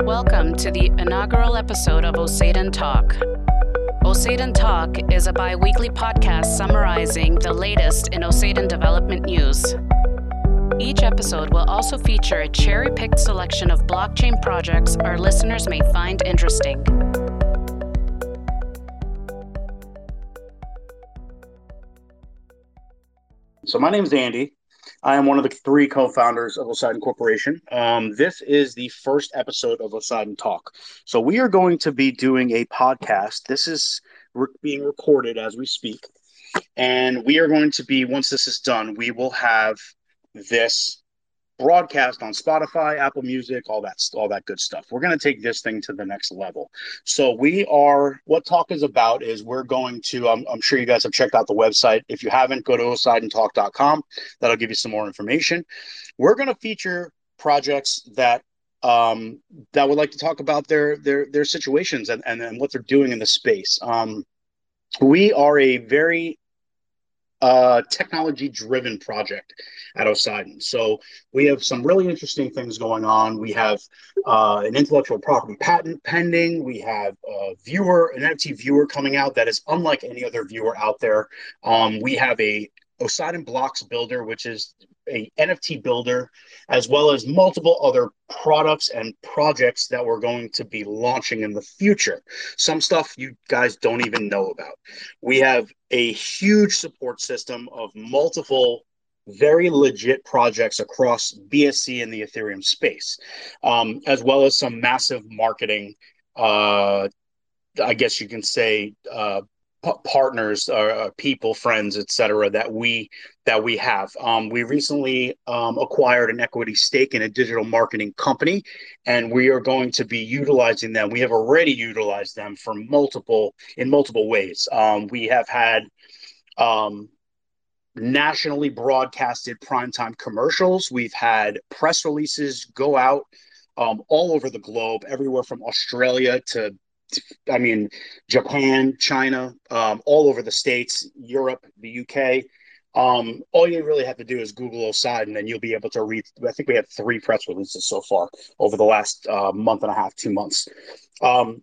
Welcome to the inaugural episode of Osaden Talk. Osaden Talk is a bi weekly podcast summarizing the latest in Osaden development news. Each episode will also feature a cherry picked selection of blockchain projects our listeners may find interesting. So, my name is Andy. I am one of the three co-founders of Osaden Corporation. Um, this is the first episode of Osaden Talk. So we are going to be doing a podcast. This is re- being recorded as we speak, and we are going to be once this is done, we will have this broadcast on Spotify, Apple Music, all that all that good stuff. We're going to take this thing to the next level. So we are what talk is about is we're going to I'm, I'm sure you guys have checked out the website. If you haven't, go to osadentalk.com. That'll give you some more information. We're going to feature projects that um, that would like to talk about their their their situations and, and, and what they're doing in the space. Um, we are a very uh, technology driven project at Osaden. So we have some really interesting things going on. We have uh, an intellectual property patent pending. We have a viewer, an NFT viewer coming out that is unlike any other viewer out there. Um, we have a Osaden Blocks Builder, which is a NFT builder, as well as multiple other products and projects that we're going to be launching in the future. Some stuff you guys don't even know about. We have a huge support system of multiple very legit projects across BSC and the Ethereum space, um, as well as some massive marketing. Uh, I guess you can say uh, p- partners, uh, people, friends, etc. that we that we have. Um, we recently um, acquired an equity stake in a digital marketing company, and we are going to be utilizing them. We have already utilized them for multiple in multiple ways. Um, we have had um, nationally broadcasted primetime commercials. We've had press releases go out um, all over the globe, everywhere from Australia to I mean, Japan, China, um, all over the states, Europe, the UK. Um, all you really have to do is Google Oside, and then you'll be able to read. I think we have three press releases so far over the last uh, month and a half, two months. Um,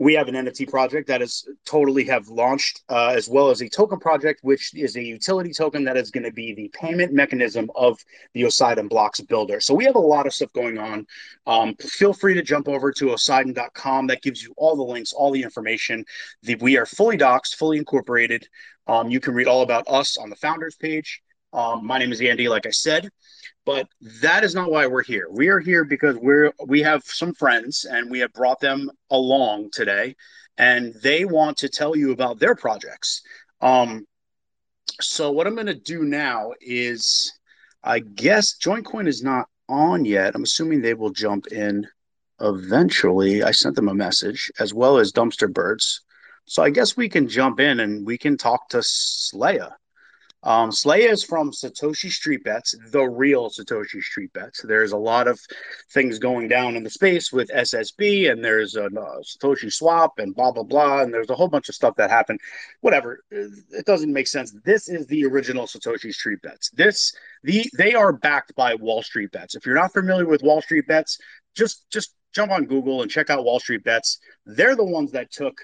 we have an NFT project that is totally have launched, uh, as well as a token project, which is a utility token that is going to be the payment mechanism of the Osaden Blocks builder. So we have a lot of stuff going on. Um, feel free to jump over to osaden.com. That gives you all the links, all the information. The, we are fully doxed, fully incorporated. Um, you can read all about us on the founders page. Um, my name is Andy, like I said. But that is not why we're here. We are here because we're we have some friends and we have brought them along today, and they want to tell you about their projects. Um, so what I'm going to do now is, I guess JoinCoin is not on yet. I'm assuming they will jump in eventually. I sent them a message as well as Dumpster Birds. So I guess we can jump in and we can talk to Slaya. Um, Slay is from Satoshi Street Bets, the real Satoshi Street Bets. There's a lot of things going down in the space with SSB, and there's a uh, Satoshi Swap, and blah blah blah, and there's a whole bunch of stuff that happened. Whatever, it doesn't make sense. This is the original Satoshi Street Bets. This the they are backed by Wall Street Bets. If you're not familiar with Wall Street Bets, just just jump on Google and check out Wall Street Bets. They're the ones that took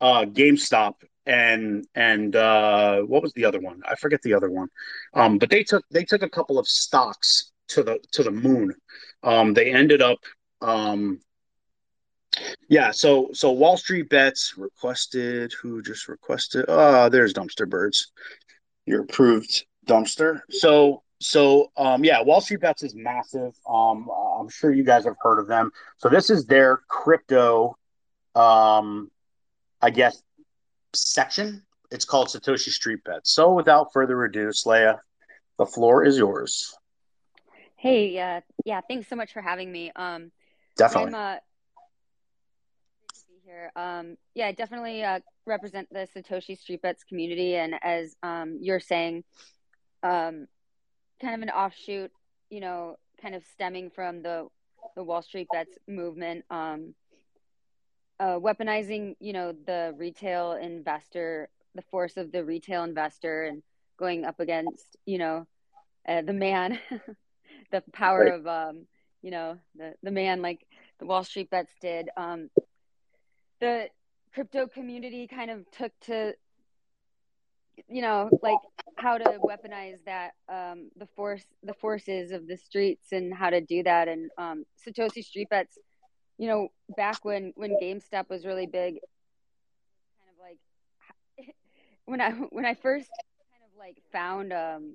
uh, GameStop and and uh, what was the other one? I forget the other one. Um, but they took they took a couple of stocks to the to the moon. Um, they ended up um, yeah, so so Wall Street bets requested. Who just requested? Oh, there's Dumpster Birds. Your approved dumpster. So so um, yeah, Wall Street bets is massive. Um, I'm sure you guys have heard of them. So this is their crypto. Um, I guess section. It's called Satoshi Street Bets. So without further ado, Slaya, the floor is yours. Hey, uh, yeah, thanks so much for having me. Um, definitely. I'm, uh, here. Um, yeah, definitely uh, represent the Satoshi Street Bets community, and as um, you're saying, um, kind of an offshoot, you know, kind of stemming from the the Wall Street Bets movement. Um, uh, weaponizing, you know, the retail investor, the force of the retail investor, and going up against, you know, uh, the man, the power right. of, um, you know, the the man. Like the Wall Street Bets did. Um, the crypto community kind of took to you know like how to weaponize that um the force the forces of the streets and how to do that and um satoshi street bets you know back when when gamestop was really big kind of like when i when i first kind of like found um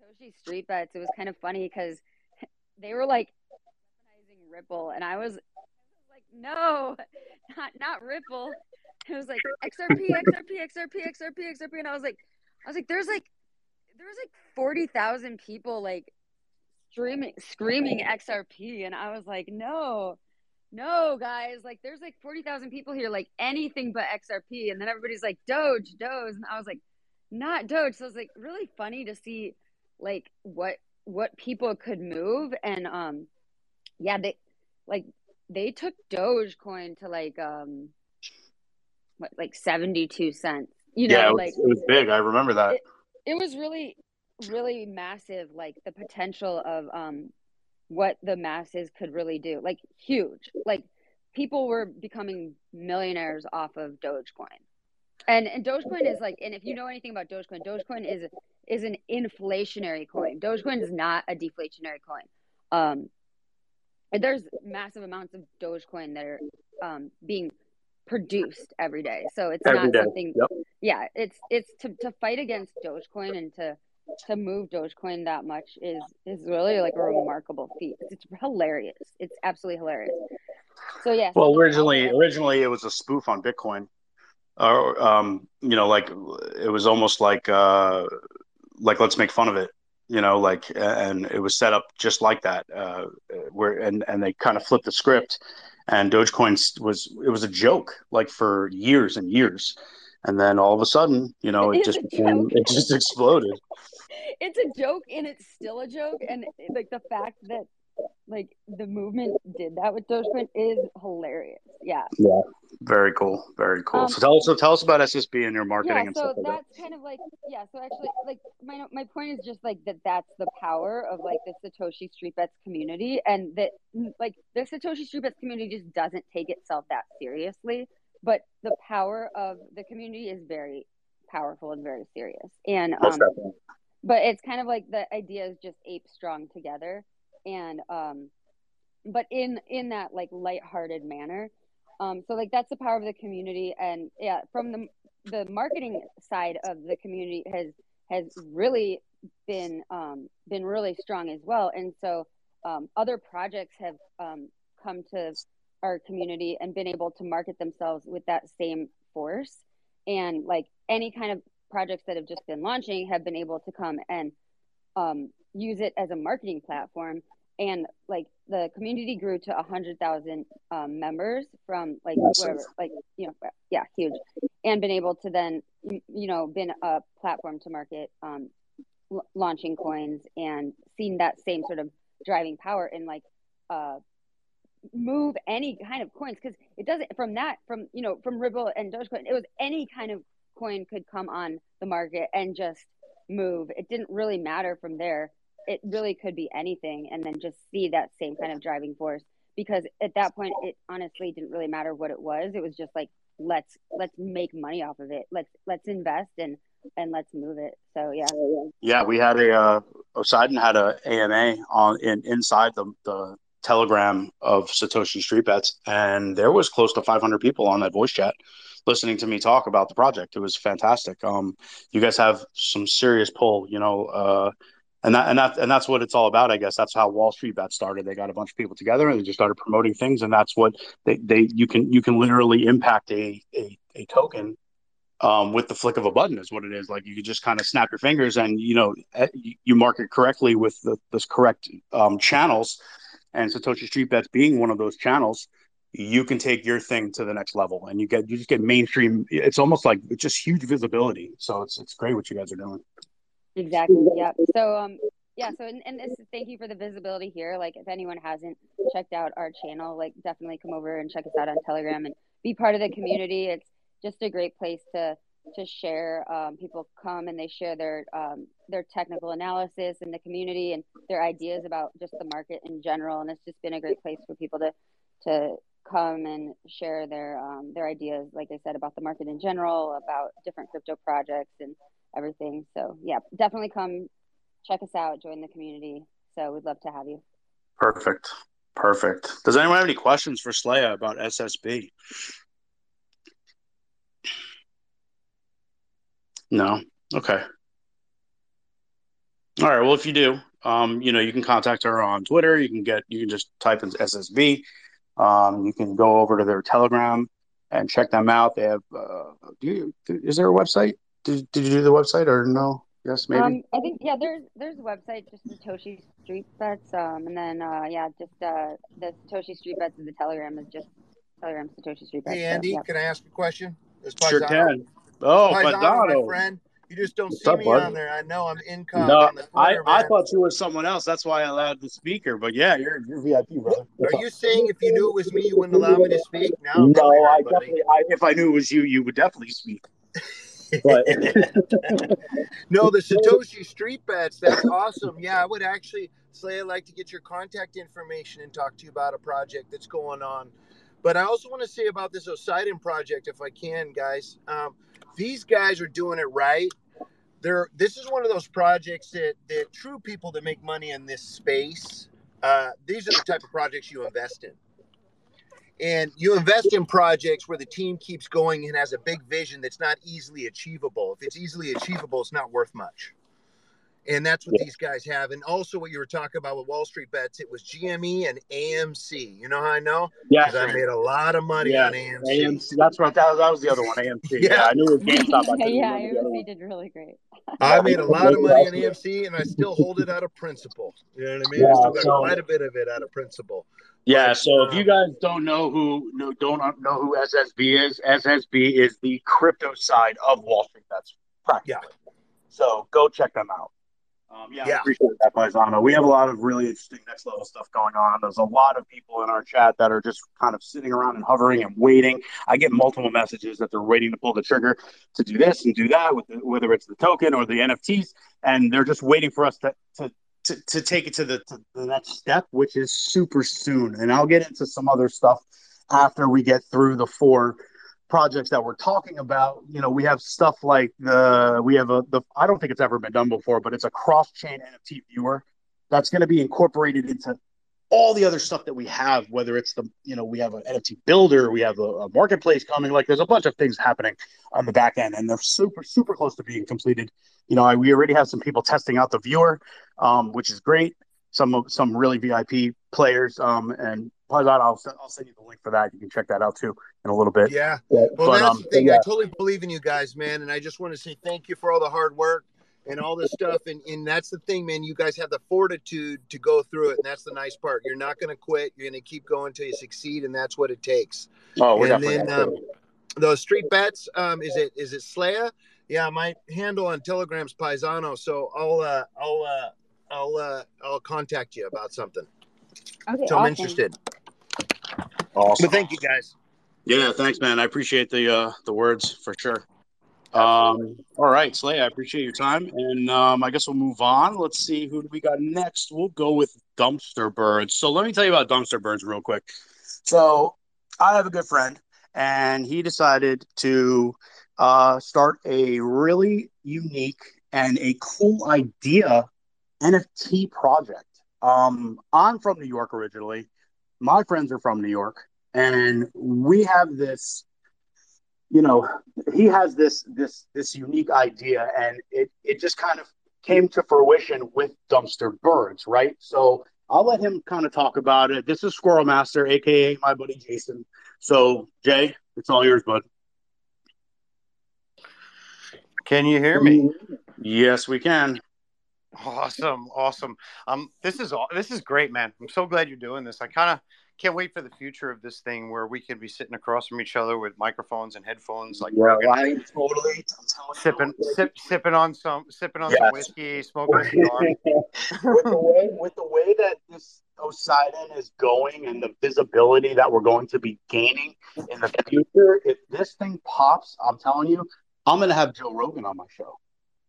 satoshi street bets it was kind of funny because they were like weaponizing ripple and i was, I was like no not not ripple. It was like XRP, XRP, XRP, XRP, XRP, and I was like, I was like, there's like, there was like forty thousand people like screaming screaming XRP, and I was like, no, no, guys, like there's like forty thousand people here, like anything but XRP, and then everybody's like Doge, Doge, and I was like, not Doge. So it was like really funny to see like what what people could move, and um, yeah, they like they took Dogecoin to like um what, like 72 cents. You know, yeah, it was, like it was big. I remember that. It, it was really, really massive. Like the potential of um, what the masses could really do. Like huge. Like people were becoming millionaires off of Dogecoin. And and Dogecoin is like, and if you know anything about Dogecoin, Dogecoin is is an inflationary coin. Dogecoin is not a deflationary coin. Um, there's massive amounts of Dogecoin that are um, being produced every day. So it's every not day. something. Yep. Yeah, it's it's to to fight against Dogecoin and to to move Dogecoin that much is is really like a remarkable feat. It's, it's hilarious. It's absolutely hilarious. So yeah. Well, originally originally it was a spoof on Bitcoin. Or um, you know, like it was almost like uh like let's make fun of it you know like and it was set up just like that uh where and and they kind of flipped the script and Dogecoin was it was a joke like for years and years, and then all of a sudden, you know, it, it just became it just exploded. It's a joke, and it's still a joke, and like the fact that like the movement did that with Dogecoin is hilarious. Yeah. Yeah. Very cool. Very cool. Um, so tell us, so tell us about SSB and your marketing yeah, and so stuff. that's that. kind of like yeah. So actually, like my my point is just like that. That's the power of like the Satoshi Street Bets community, and that like the Satoshi Street Bets community just doesn't take itself that seriously. But the power of the community is very powerful and very serious. And um, but it's kind of like the idea is just ape strong together. And um but in in that like lighthearted manner um so like that's the power of the community. And yeah from the the marketing side of the community has has really been um been really strong as well. And so um other projects have um come to our community and been able to market themselves with that same force. And like any kind of projects that have just been launching have been able to come and um, use it as a marketing platform. And like the community grew to a hundred thousand um, members from like whatever, like you know, yeah, huge, and been able to then you know been a platform to market um, l- launching coins and seen that same sort of driving power in like uh move any kind of coins because it doesn't from that from you know from Ripple and Dogecoin it was any kind of coin could come on the market and just move. It didn't really matter from there. It really could be anything and then just see that same kind of driving force because at that point it honestly didn't really matter what it was. It was just like let's let's make money off of it. Let's let's invest and and let's move it. So yeah. Yeah we had a uh Poseidon had a AMA on in inside the the telegram of Satoshi Street Bets and there was close to 500 people on that voice chat listening to me talk about the project. It was fantastic. Um you guys have some serious pull you know uh and that and that and that's what it's all about i guess. That's how wall street bet started. They got a bunch of people together and they just started promoting things and that's what they, they you can you can literally impact a a, a token um, with the flick of a button is what it is. Like you just kind of snap your fingers and you know eh, you market correctly with the this correct um, channels and satoshi street bets being one of those channels you can take your thing to the next level and you get you just get mainstream it's almost like it's just huge visibility so it's it's great what you guys are doing Exactly. Yeah. So um yeah, so and, and this thank you for the visibility here. Like if anyone hasn't checked out our channel, like definitely come over and check us out on Telegram and be part of the community. It's just a great place to to share. Um, people come and they share their um, their technical analysis in the community and their ideas about just the market in general. And it's just been a great place for people to to come and share their um, their ideas, like I said, about the market in general, about different crypto projects and everything. So yeah, definitely come check us out, join the community. So we'd love to have you. Perfect. Perfect. Does anyone have any questions for Slaya about SSB? No. Okay. All right. Well, if you do, um, you know, you can contact her on Twitter. You can get, you can just type in SSB. Um, you can go over to their Telegram and check them out. They have, uh, do you, is there a website? Did, did you do the website or no? Yes, maybe. Um, I think yeah. There's there's a website just Satoshi Street Bets. Um, and then uh, yeah, just uh, the Satoshi Street Bets is the Telegram is just Telegram Satoshi Street Bets. Hey Andy, so, yeah. can I ask a question? Sure can. Oh, Paisano, my friend. You just don't What's see up, me bud? on there. I know I'm income. No, on the I, I man. thought you were someone else. That's why I allowed the speaker. But yeah, you're you're VIP, brother. Are you saying if you knew it was me, you wouldn't allow me to speak? Now No, I buddy. definitely. I, if I knew it was you, you would definitely speak. But No, the Satoshi Street Bets. That's awesome. Yeah, I would actually, Slay, I'd like to get your contact information and talk to you about a project that's going on. But I also want to say about this Poseidon project, if I can, guys. Um, these guys are doing it right. They're, this is one of those projects that, that true people that make money in this space, uh, these are the type of projects you invest in. And you invest in projects where the team keeps going and has a big vision that's not easily achievable. If it's easily achievable, it's not worth much. And that's what Yeah. these guys have. And also, what you were talking about with Wall Street bets, it was GME and AMC. You know how I know? yeah, Because I made a lot of money Yeah, on AMC. AMC. That's right. That, that was the other one. AMC. Yeah, Yeah. I knew it was GameStop. I couldn't yeah, remember the other AMC did really great. I made a lot of money on AMC, and I still hold it out of principle. You know what I mean? I still got so- quite a bit of it out of principle. Yeah. But, So if uh, you guys don't know who no, don't know who SSB is, SSB is the crypto side of Wall Street. That's practically. Yeah. So go check them out. Um, yeah, I appreciate that, Paisano. We have a lot of really interesting next level stuff going on. There's a lot of people in our chat that are just kind of sitting around and hovering and waiting. I get multiple messages that they're waiting to pull the trigger to do this and do that, with the, whether it's the token or the NFTs, and they're just waiting for us to to, to, to take it to the, to the next step, which is super soon. And I'll get into some other stuff after we get through the four projects that we're talking about. You know, we have stuff like the we have a the I don't think it's ever been done before, but it's a cross chain NFT viewer that's going to be incorporated into all the other stuff that we have. Whether it's the you know we have an NFT builder, we have a, a marketplace coming. Like there's a bunch of things happening on the back end, and they're super super close to being completed. You know, I, we already have some people testing out the viewer, um, which is great. Some some really VIP players, um, and Paisano, I'll, send- I'll send you the link for that. You can check that out too in a little bit. Yeah. But, Well, but, that's um, the thing. yeah. I totally believe in you guys, man. And I just want to say thank you for all the hard work and all this stuff. And, and that's the thing, man. You guys have the fortitude to go through it. And that's the nice part. You're not going to quit. You're going to keep going until you succeed. And that's what it takes. Oh, we're and definitely. then, um, Those street bets, um, is it is it Slaya? Yeah, my handle on Telegram's Paisano. So I'll uh, I'll uh, I'll uh, I'll contact you about something. Okay, So I'm awesome. interested. Awesome. But thank you guys. Yeah, thanks, man. I appreciate the uh, the words for sure. Um, all right, Slay, I appreciate your time, and um, I guess we'll move on. Let's see who do we got next. We'll go with Dumpster Birds. So let me tell you about Dumpster Birds real quick. So I have a good friend, and he decided to uh, start a really unique and a cool idea NFT project. Um, I'm from New York originally. My friends are from New York, and we have this. You know, he has this this this unique idea, and it it just kind of came to fruition with Dumpster Birds, right? So I'll let him kind of talk about it. This is Squirrel Master, aka my buddy Jason. So Jay, it's all yours, bud. Can you hear me? Yes, we can. Awesome, awesome. Um, this is all. This is great, man. I'm so glad you're doing this. I kind of can't wait for the future of this thing where we can be sitting across from each other with microphones and headphones, like yeah, totally. I'm telling you. sipping, sip, sipping on some, sipping on Yes. some whiskey, smoking a cigar. with the way with the way that this Poseidon is going and the visibility that we're going to be gaining in the future, if this thing pops, I'm telling you, I'm gonna have Joe Rogan on my show.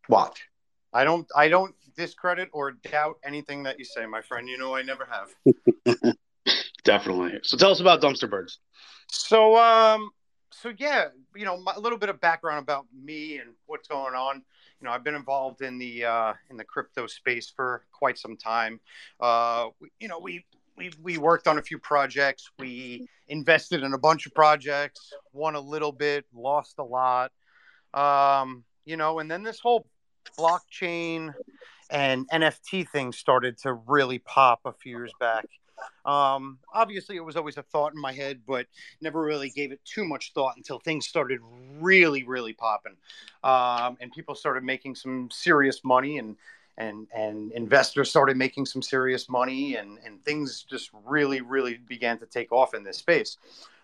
Watch. I don't, I don't discredit or doubt anything that you say, my friend. You know, I never have. Definitely. So tell us about Dumpster Birds. So, um, so yeah, you know, a little bit of background about me and what's going on. You know, I've been involved in the uh, in the crypto space for quite some time. Uh, we, you know, we we we worked on a few projects. We invested in a bunch of projects. Won a little bit, lost a lot. Um, you know, and then this whole blockchain and NFT thing started to really pop a few years back. Um, obviously, it was always a thought in my head, but never really gave it too much thought until things started really, really popping, um, and people started making some serious money, and and and investors started making some serious money, and and things just really, really began to take off in this space.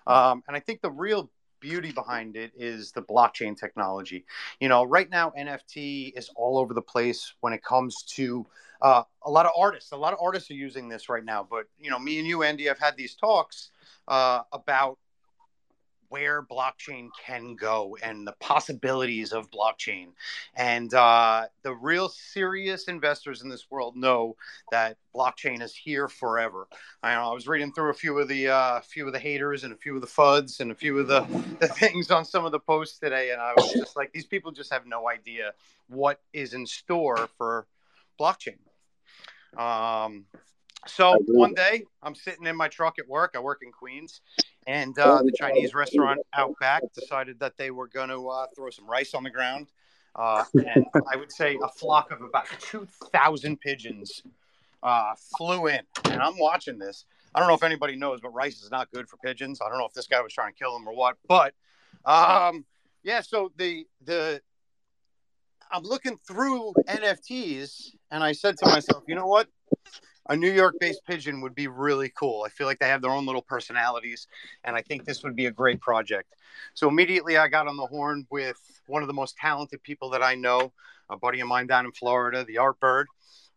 Um, and I think the real beauty behind it is the blockchain technology. You know, right now NFT is all over the place when it comes to uh, a lot of artists. A lot of artists are using this right now. But you know, me and you, Andy, have had these talks uh, about where blockchain can go and the possibilities of blockchain. And uh, the real serious investors in this world know that blockchain is here forever. I know I was reading through a few of the uh, few of the haters and a few of the fuds and a few of the, the things on some of the posts today, and I was just like, these people just have no idea what is in store for blockchain. Um, so one day I'm sitting in my truck at work. I work in Queens, and uh, the Chinese restaurant out back decided that they were going to uh, throw some rice on the ground. Uh, and I would say a flock of about 2,000 pigeons uh, flew in. And I'm watching this. I don't know if anybody knows, but rice is not good for pigeons. I don't know if this guy was trying to kill them or what. But um, yeah, so the the I'm looking through NFTs, and I said to myself, you know what? A New York based pigeon would be really cool. I feel like they have their own little personalities, and I think this would be a great project. So immediately I got on the horn with one of the most talented people that I know, a buddy of mine down in Florida, the Art Bird.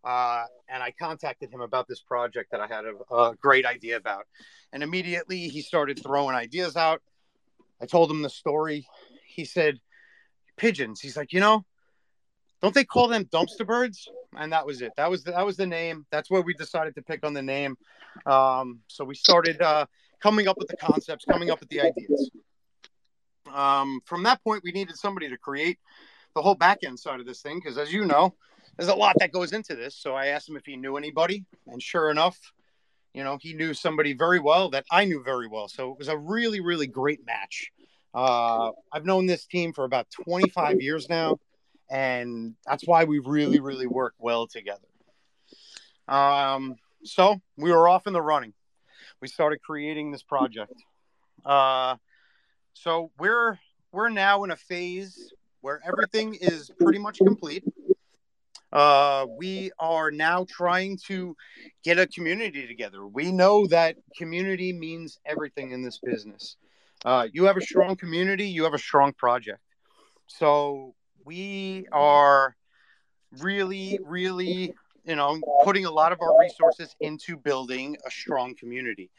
Uh, and I contacted him about this project that I had a, a great idea about. And immediately he started throwing ideas out. I told him the story. He said, Pigeons. He's like, you know, don't they call them dumpster birds? And that was it. That was the, that was the name. That's where we decided to pick on the name. Um, so we started uh, coming up with the concepts, coming up with the ideas. Um, from that point, we needed somebody to create the whole back end side of this thing because, as you know, there's a lot that goes into this. So I asked him if he knew anybody, and sure enough, you know, he knew somebody very well that I knew very well. So it was a really, really great match. Uh, I've known this team for about 25 years now and that's why we really really work well together. Um, so we were off in the running. We started creating this project. Uh, so we're we're now in a phase where everything is pretty much complete. Uh, we are now trying to get a community together. We know that community means everything in this business. Uh, you have a strong community you have a strong project. So we are really, really, you know, putting a lot of our resources into building a strong community,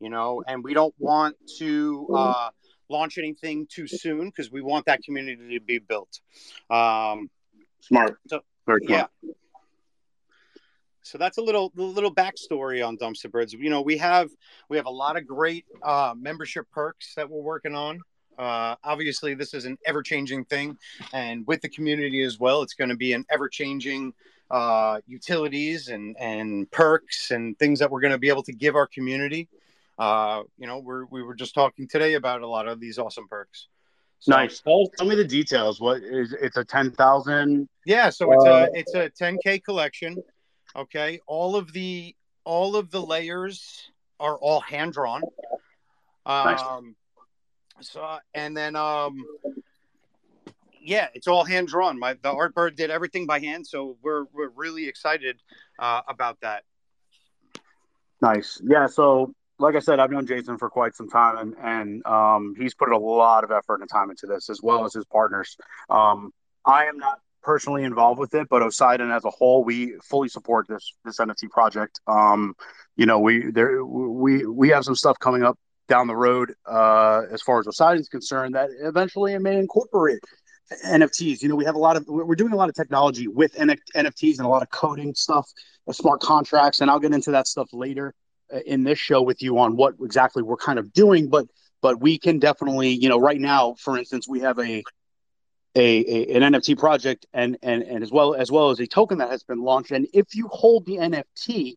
you know, and we don't want to uh, launch anything too soon because we want that community to be built. Um, smart. So, Very yeah. So that's a little little backstory on Dumpster Birds. You know, we have we have a lot of great uh, membership perks that we're working on. Uh, obviously, this is an ever changing thing. And with the community as well, it's going to be an ever changing uh, utilities and, and perks and things that we're going to be able to give our community. Uh, you know, we're, we were just talking today about a lot of these awesome perks. So, nice. Tell, tell, me the details. What is it's a ten thousand? Yeah, so it's a uh, it's a ten k collection. Okay, all of the all of the layers are all hand drawn. Um, nice. So and then um yeah, it's all hand drawn. My the art bird did everything by hand, so we're we're really excited uh, about that. Nice. Yeah. So, like I said, I've known Jason for quite some time, and and um, he's put a lot of effort and time into this, as well as his partners. Um, I am not personally involved with it, but Osidon as a whole, we fully support this this NFT project. Um, you know, we there we we have some stuff coming up down the road uh, as far as Osidon is concerned that eventually it may incorporate NFTs. You know, we have a lot of we're doing a lot of technology with NFTs and a lot of coding stuff, smart contracts, and I'll get into that stuff later in this show with you on what exactly we're kind of doing, but but we can definitely, you know, right now, for instance, we have a a, a, an NFT project and and and as well as well as a token that has been launched. And if you hold the NFT,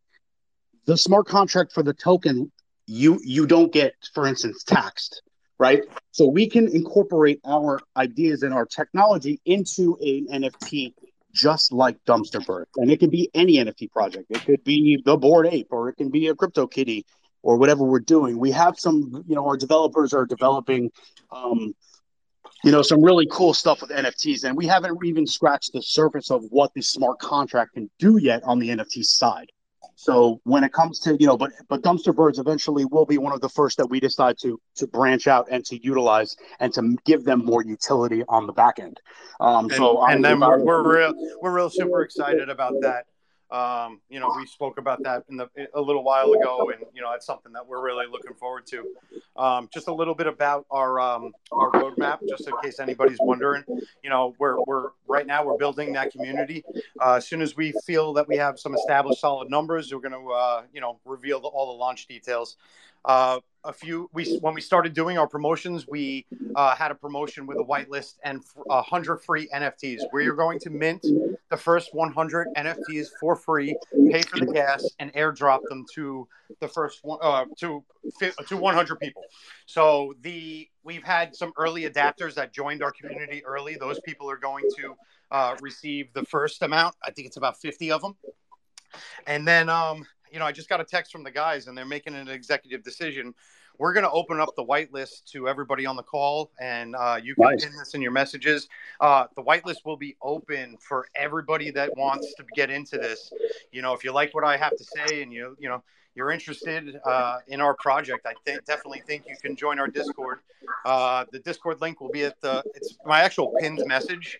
the smart contract for the token, you you don't get, for instance, taxed, right? So we can incorporate our ideas and our technology into an NFT just like Dumpster Bird. And it could be any NFT project. It could be the Bored Ape or it can be a Crypto Kitty or whatever we're doing. We have some, you know, our developers are developing um, you know, some really cool stuff with NFTs. And we haven't even scratched the surface of what the smart contract can do yet on the NFT side. So when it comes to, you know, but but dumpster birds eventually will be one of the first that we decide to to branch out and to utilize and to give them more utility on the back end. Um, and, so and then we're, we're real we're real super excited about that um, you know, we spoke about that in the a little while ago, and you know, that's something that we're really looking forward to. Um, just a little bit about our um, our roadmap, just in case anybody's wondering. You know, we're we're right now we're building that community. Uh, as soon as we feel that we have some established solid numbers, we're going to uh, you know reveal the, all the launch details. Uh, a few we when we started doing our promotions, we uh, had a promotion with a whitelist and a hundred free NFTs, where you're going to mint the first 100 NFTs for free, pay for the gas, and airdrop them to the first one uh, to to 100 people. So the we've had some early adapters that joined our community early. Those people are going to uh, receive the first amount. I think it's about 50 of them, and then um, you know, I just got a text from the guys and they're making an executive decision. We're going to open up the whitelist to everybody on the call, and uh, you can nice. pin this in your messages. Uh, the whitelist will be open for everybody that wants to get into this. You know, if you like what I have to say, and you you know you're interested uh, in our project, I th- definitely think you can join our Discord. Uh, the Discord link will be at the it's my actual pinned message.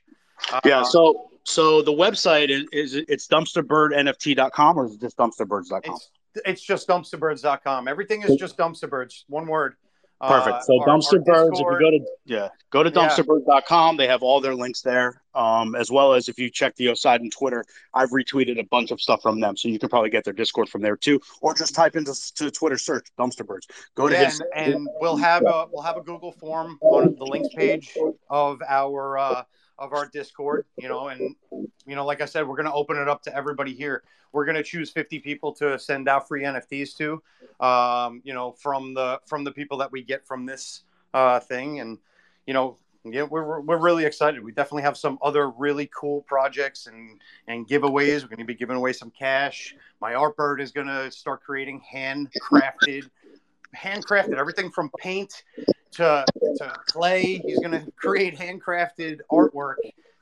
Uh, yeah. So so the website is, is it's dumpsterbirdnft.com or is it just dumpsterbirds.com? It's, it's just dumpsterbirds.com. Everything is just dumpsterbirds. One word. Perfect. So uh, Dumpster our, Birds, if you go to yeah, go to dumpsterbirds.com. They have all their links there. Um, as well as if you check the Poseidon Twitter, I've retweeted a bunch of stuff from them. So you can probably get their Discord from there too. Or just type into to Twitter search Dumpster Birds. Go to yeah, his and, and we'll have a we'll have a Google form on the links page of our uh of our Discord, you know, and you know, like I said, we're going to open it up to everybody here. We're going to choose 50 people to send out free NFTs to, um, you know, from the from the people that we get from this uh, thing, and you know, yeah, we're we're really excited. We definitely have some other really cool projects and and giveaways. We're going to be giving away some cash. My artbird is going to start creating handcrafted handcrafted everything from paint to to clay. He's going to create handcrafted artwork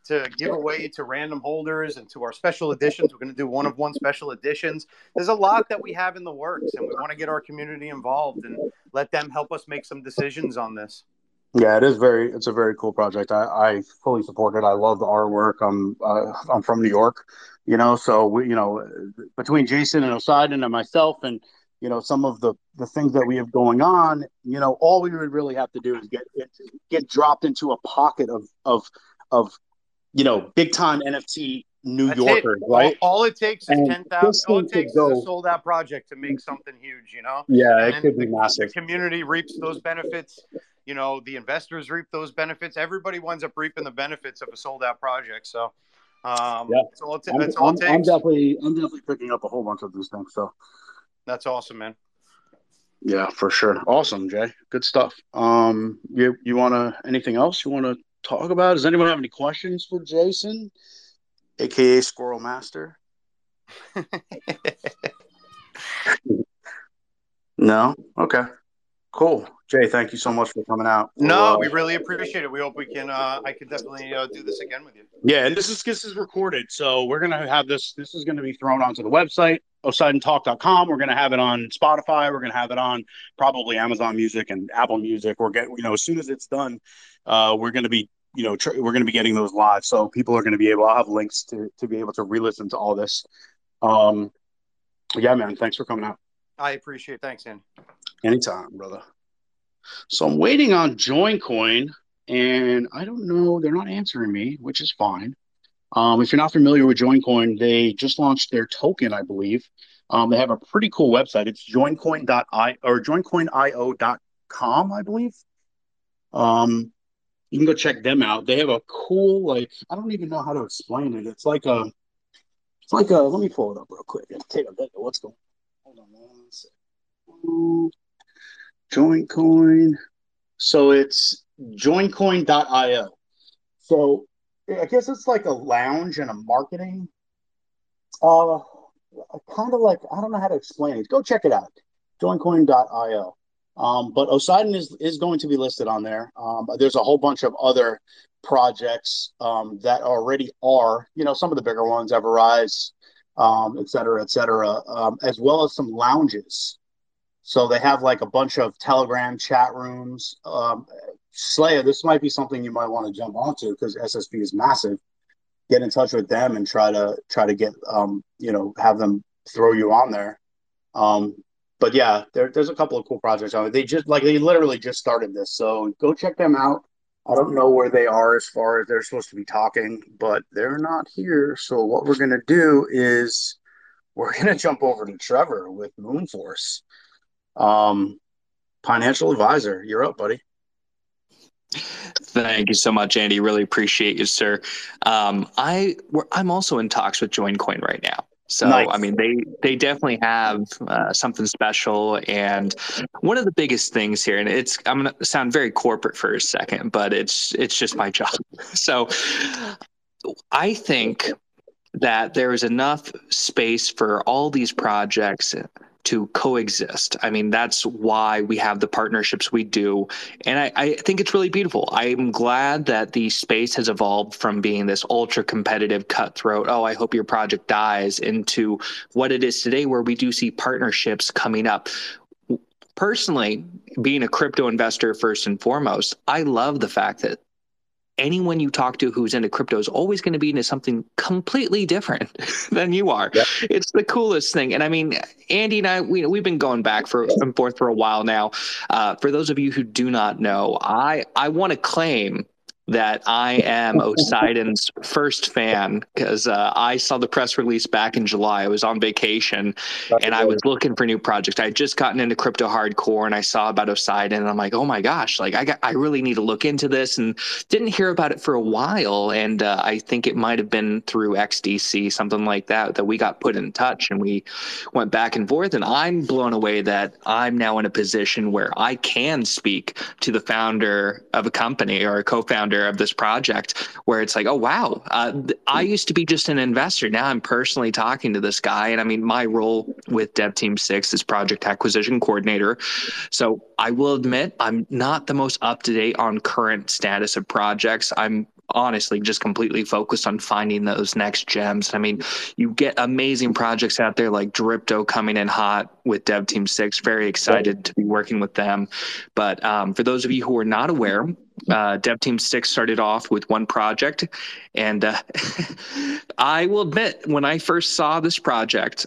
to give away to random holders and to our special editions. We're going to do one of one special editions. There's a lot that we have in the works, and we want to get our community involved and let them help us make some decisions on this. Yeah, it is very. It's a very cool project. I, I fully support it. I love the artwork. I'm uh, I'm from New York, you know, so we, you know, between Jason and Poseidon and myself and you know some of the the things that we have going on you know all we would really have to do is get get dropped into a pocket of of of you know big time nft new That's yorkers it. right all, all, it takes is 10,000 all it takes go, is a sold out project to make something huge you know yeah and it could be the, massive the community reaps those benefits you know the investors reap those benefits everybody winds up reaping the benefits of a sold out project so um, yeah. that's all, it, that's I'm, it takes. I'm definitely, I'm definitely picking up a whole bunch of these things. So that's awesome, man. Yeah, for sure. Awesome, Jay. Good stuff. Um, you you want to anything else you want to talk about? Does anyone have any questions for Jason, aka Squirrel Master? no. Okay. Cool. Jay, thank you so much for coming out. No, uh, we really appreciate it. We hope we can. Uh, I can definitely uh, do this again with you. Yeah, and this is this is recorded, so we're gonna have this. This is gonna be thrown onto the website, OseidonTalk.com. We're gonna have it on Spotify. We're gonna have it on probably Amazon Music and Apple Music. We're get you know as soon as it's done, uh, we're gonna be you know tr- we're gonna be getting those live, so people are gonna be able. I'll have links to to be able to re-listen to all this. Um, yeah, man. Thanks for coming out. I appreciate. It. Thanks, Andy. Anytime, brother. So I'm waiting on JoinCoin, and I don't know. They're not answering me, which is fine. Um, if you're not familiar with JoinCoin, they just launched their token, I believe. Um, they have a pretty cool website. It's joincoin.i or joincoinio.com, I believe. Um, you can go check them out. They have a cool, like, I don't even know how to explain it. It's like a, it's like a, let me pull it up real quick take a look at what's going on. Hold on one second. Joincoin. So it's joincoin.io. So I guess it's like a lounge and a marketing. Uh, kind of like I don't know how to explain it. Go check it out. Joincoin.io. Um, but Poseidon is is going to be listed on there. Um, there's a whole bunch of other projects um, that already are, you know, some of the bigger ones, Everrise, um, et cetera, et cetera, um, as well as some lounges. So they have like a bunch of Telegram chat rooms. Um, Slayer, this might be something you might want to jump onto because SSB is massive. Get in touch with them and try to try to get um, you know have them throw you on there. Um, but yeah, there, there's a couple of cool projects on. They just like they literally just started this, so go check them out. I don't know where they are as far as they're supposed to be talking, but they're not here. So what we're gonna do is we're gonna jump over to Trevor with Moonforce. Um, financial advisor, you're up, buddy. Thank you so much, Andy. Really appreciate you, sir. Um, I I'm also in talks with JoinCoin right now. So nice. I mean, they they definitely have uh, something special, and one of the biggest things here, and it's I'm gonna sound very corporate for a second, but it's it's just my job. So I think that there is enough space for all these projects to coexist. I mean, that's why we have the partnerships we do. And I, I, think it's really beautiful. I'm glad that the space has evolved from being this ultra competitive, cutthroat, oh, I hope your project dies, into what it is today, where we do see partnerships coming up. Personally, being a crypto investor first and foremost, I love the fact that anyone you talk to who's into crypto is always going to be into something completely different than you are. Yep. It's the coolest thing. And I mean, Andy and I, we, we've been going back for and forth for a while now. Uh, for those of you who do not know, I, I want to claim that I am Poseidon's first fan because uh, I saw the press release back in July. I was on vacation That's and I was looking for new projects. I had just gotten into crypto hardcore and I saw about Poseidon and I'm like, oh my gosh, like I got, I really need to look into this and didn't hear about it for a while. And uh, I think it might have been through XDC, something like that, that we got put in touch and we went back and forth. And I'm blown away that I'm now in a position where I can speak to the founder of a company or a co-founder founder of this project where it's like, oh, wow, uh, I used to be just an investor. Now I'm personally talking to this guy. And I mean, my role with Dev Team 6 is project acquisition coordinator. So I will admit, I'm not the most up to date on current status of projects. I'm honestly just completely focused on finding those next gems. I mean, you get amazing projects out there like Dripto coming in hot with Dev Team 6. Very excited to be working with them. But um, for those of you who are not aware, uh, Dev Team 6 started off with one project. And uh, I will admit, when I first saw this project,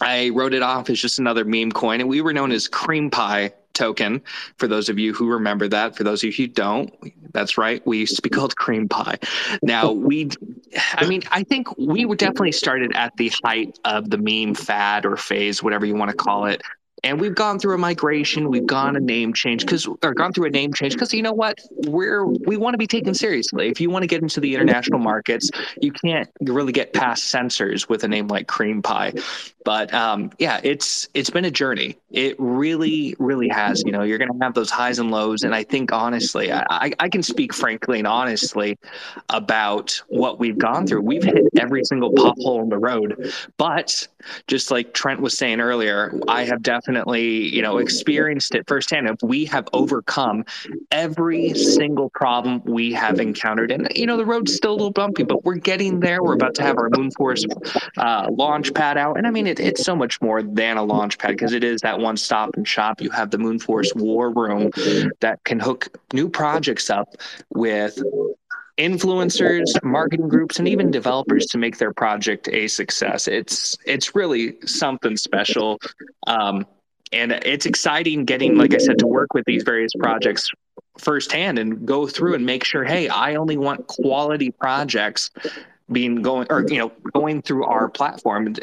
I wrote it off as just another meme coin, and we were known as Cream Pie token. For those of you who remember that, for those of you who don't, that's right. We used to be called Cream Pie. Now we, I mean, I think we were definitely started at the height of the meme fad or phase, whatever you want to call it and we've gone through a migration we've gone a name change because or gone through a name change because you know what? We're we want to be taken seriously. If you want to get into the international markets you can't really get past censors with a name like cream pie. But um, yeah it's it's been a journey. It really really has. You know you're to have those highs and lows and i think honestly I, I can speak frankly and honestly about what we've gone through. We've hit every single pothole in the road but just like trent was saying earlier i have definitely you know, experienced it firsthand. If we have overcome every single problem we have encountered, and you know, the road's still a little bumpy, but we're getting there. We're about to have our Moonforce uh, launch pad out, and I mean, it, it's so much more than a launch pad because it is that one stop and shop. You have the Moonforce War Room that can hook new projects up with influencers, marketing groups, and even developers to make their project a success. It's it's really something special. Um, and it's exciting getting like i said to work with these various projects firsthand and go through and make sure hey i only want quality projects being going or you know going through our platform.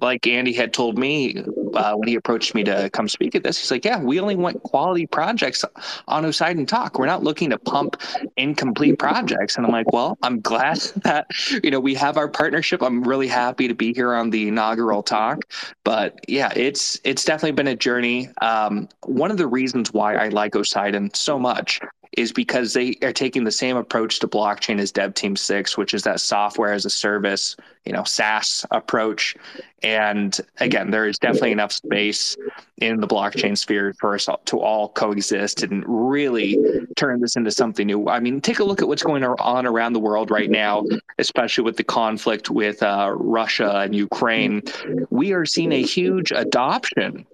Like andy had told me uh, when he approached me to come speak at this he's like yeah we only want quality projects on and talk. We're not looking to pump incomplete projects. And i'm like well i'm glad that you know we have our partnership. I'm really happy to be here on the inaugural talk. But yeah it's it's definitely been a journey. Um, one of the reasons why i like Osidon so much is because they are taking the same approach to blockchain as Dev Team 6, which is that software as a service, you know, SaaS approach. And again, there is definitely enough space in the blockchain sphere for us to all coexist and really turn this into something new. I mean, take a look at what's going on around the world right now, especially with the conflict with uh, Russia and Ukraine. We are seeing a huge adoption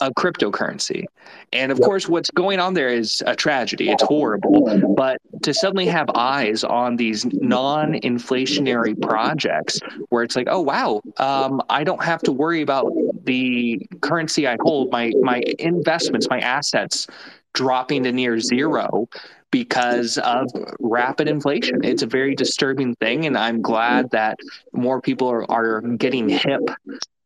of cryptocurrency. And of yep. course, what's going on there is a tragedy. It's horrible. But to suddenly have eyes on these non inflationary projects where it's like, oh, wow, um, I don't have to worry about the currency I hold, my, my investments, my assets dropping to near zero because of rapid inflation. It's a very disturbing thing. And I'm glad that more people are, are getting hip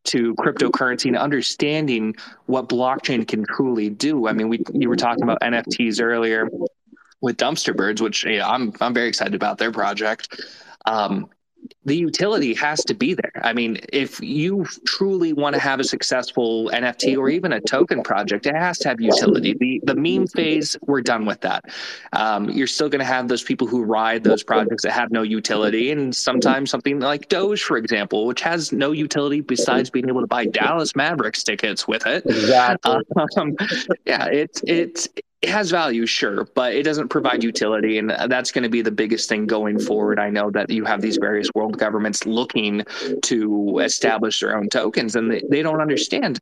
to cryptocurrency and understanding what blockchain can truly do. I mean, we you were talking about NFTs earlier with Dumpster Birds, which you know, I'm I'm very excited about their project. Um, the utility has to be there. I mean, if you truly want to have a successful NFT or even a token project, it has to have utility. The the meme phase, we're done with that. Um, you're still going to have those people who ride those projects that have no utility, and sometimes something like Doge, for example, which has no utility besides being able to buy Dallas Mavericks tickets with it. Exactly. Um, yeah, it's it's it has value, sure, but it doesn't provide utility. And that's going to be the biggest thing going forward. I know that you have these various world governments looking to establish their own tokens, and they, they don't understand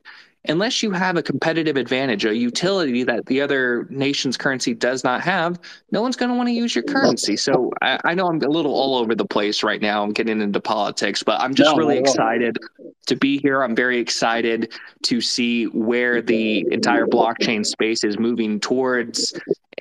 unless you have a competitive advantage, a utility that the other nation's currency does not have, no one's going to want to use your currency. So I, I, know I'm a little all over the place right now. I'm getting into politics, but I'm just no, really excited to be here. I'm very excited to see where the entire blockchain space is moving towards.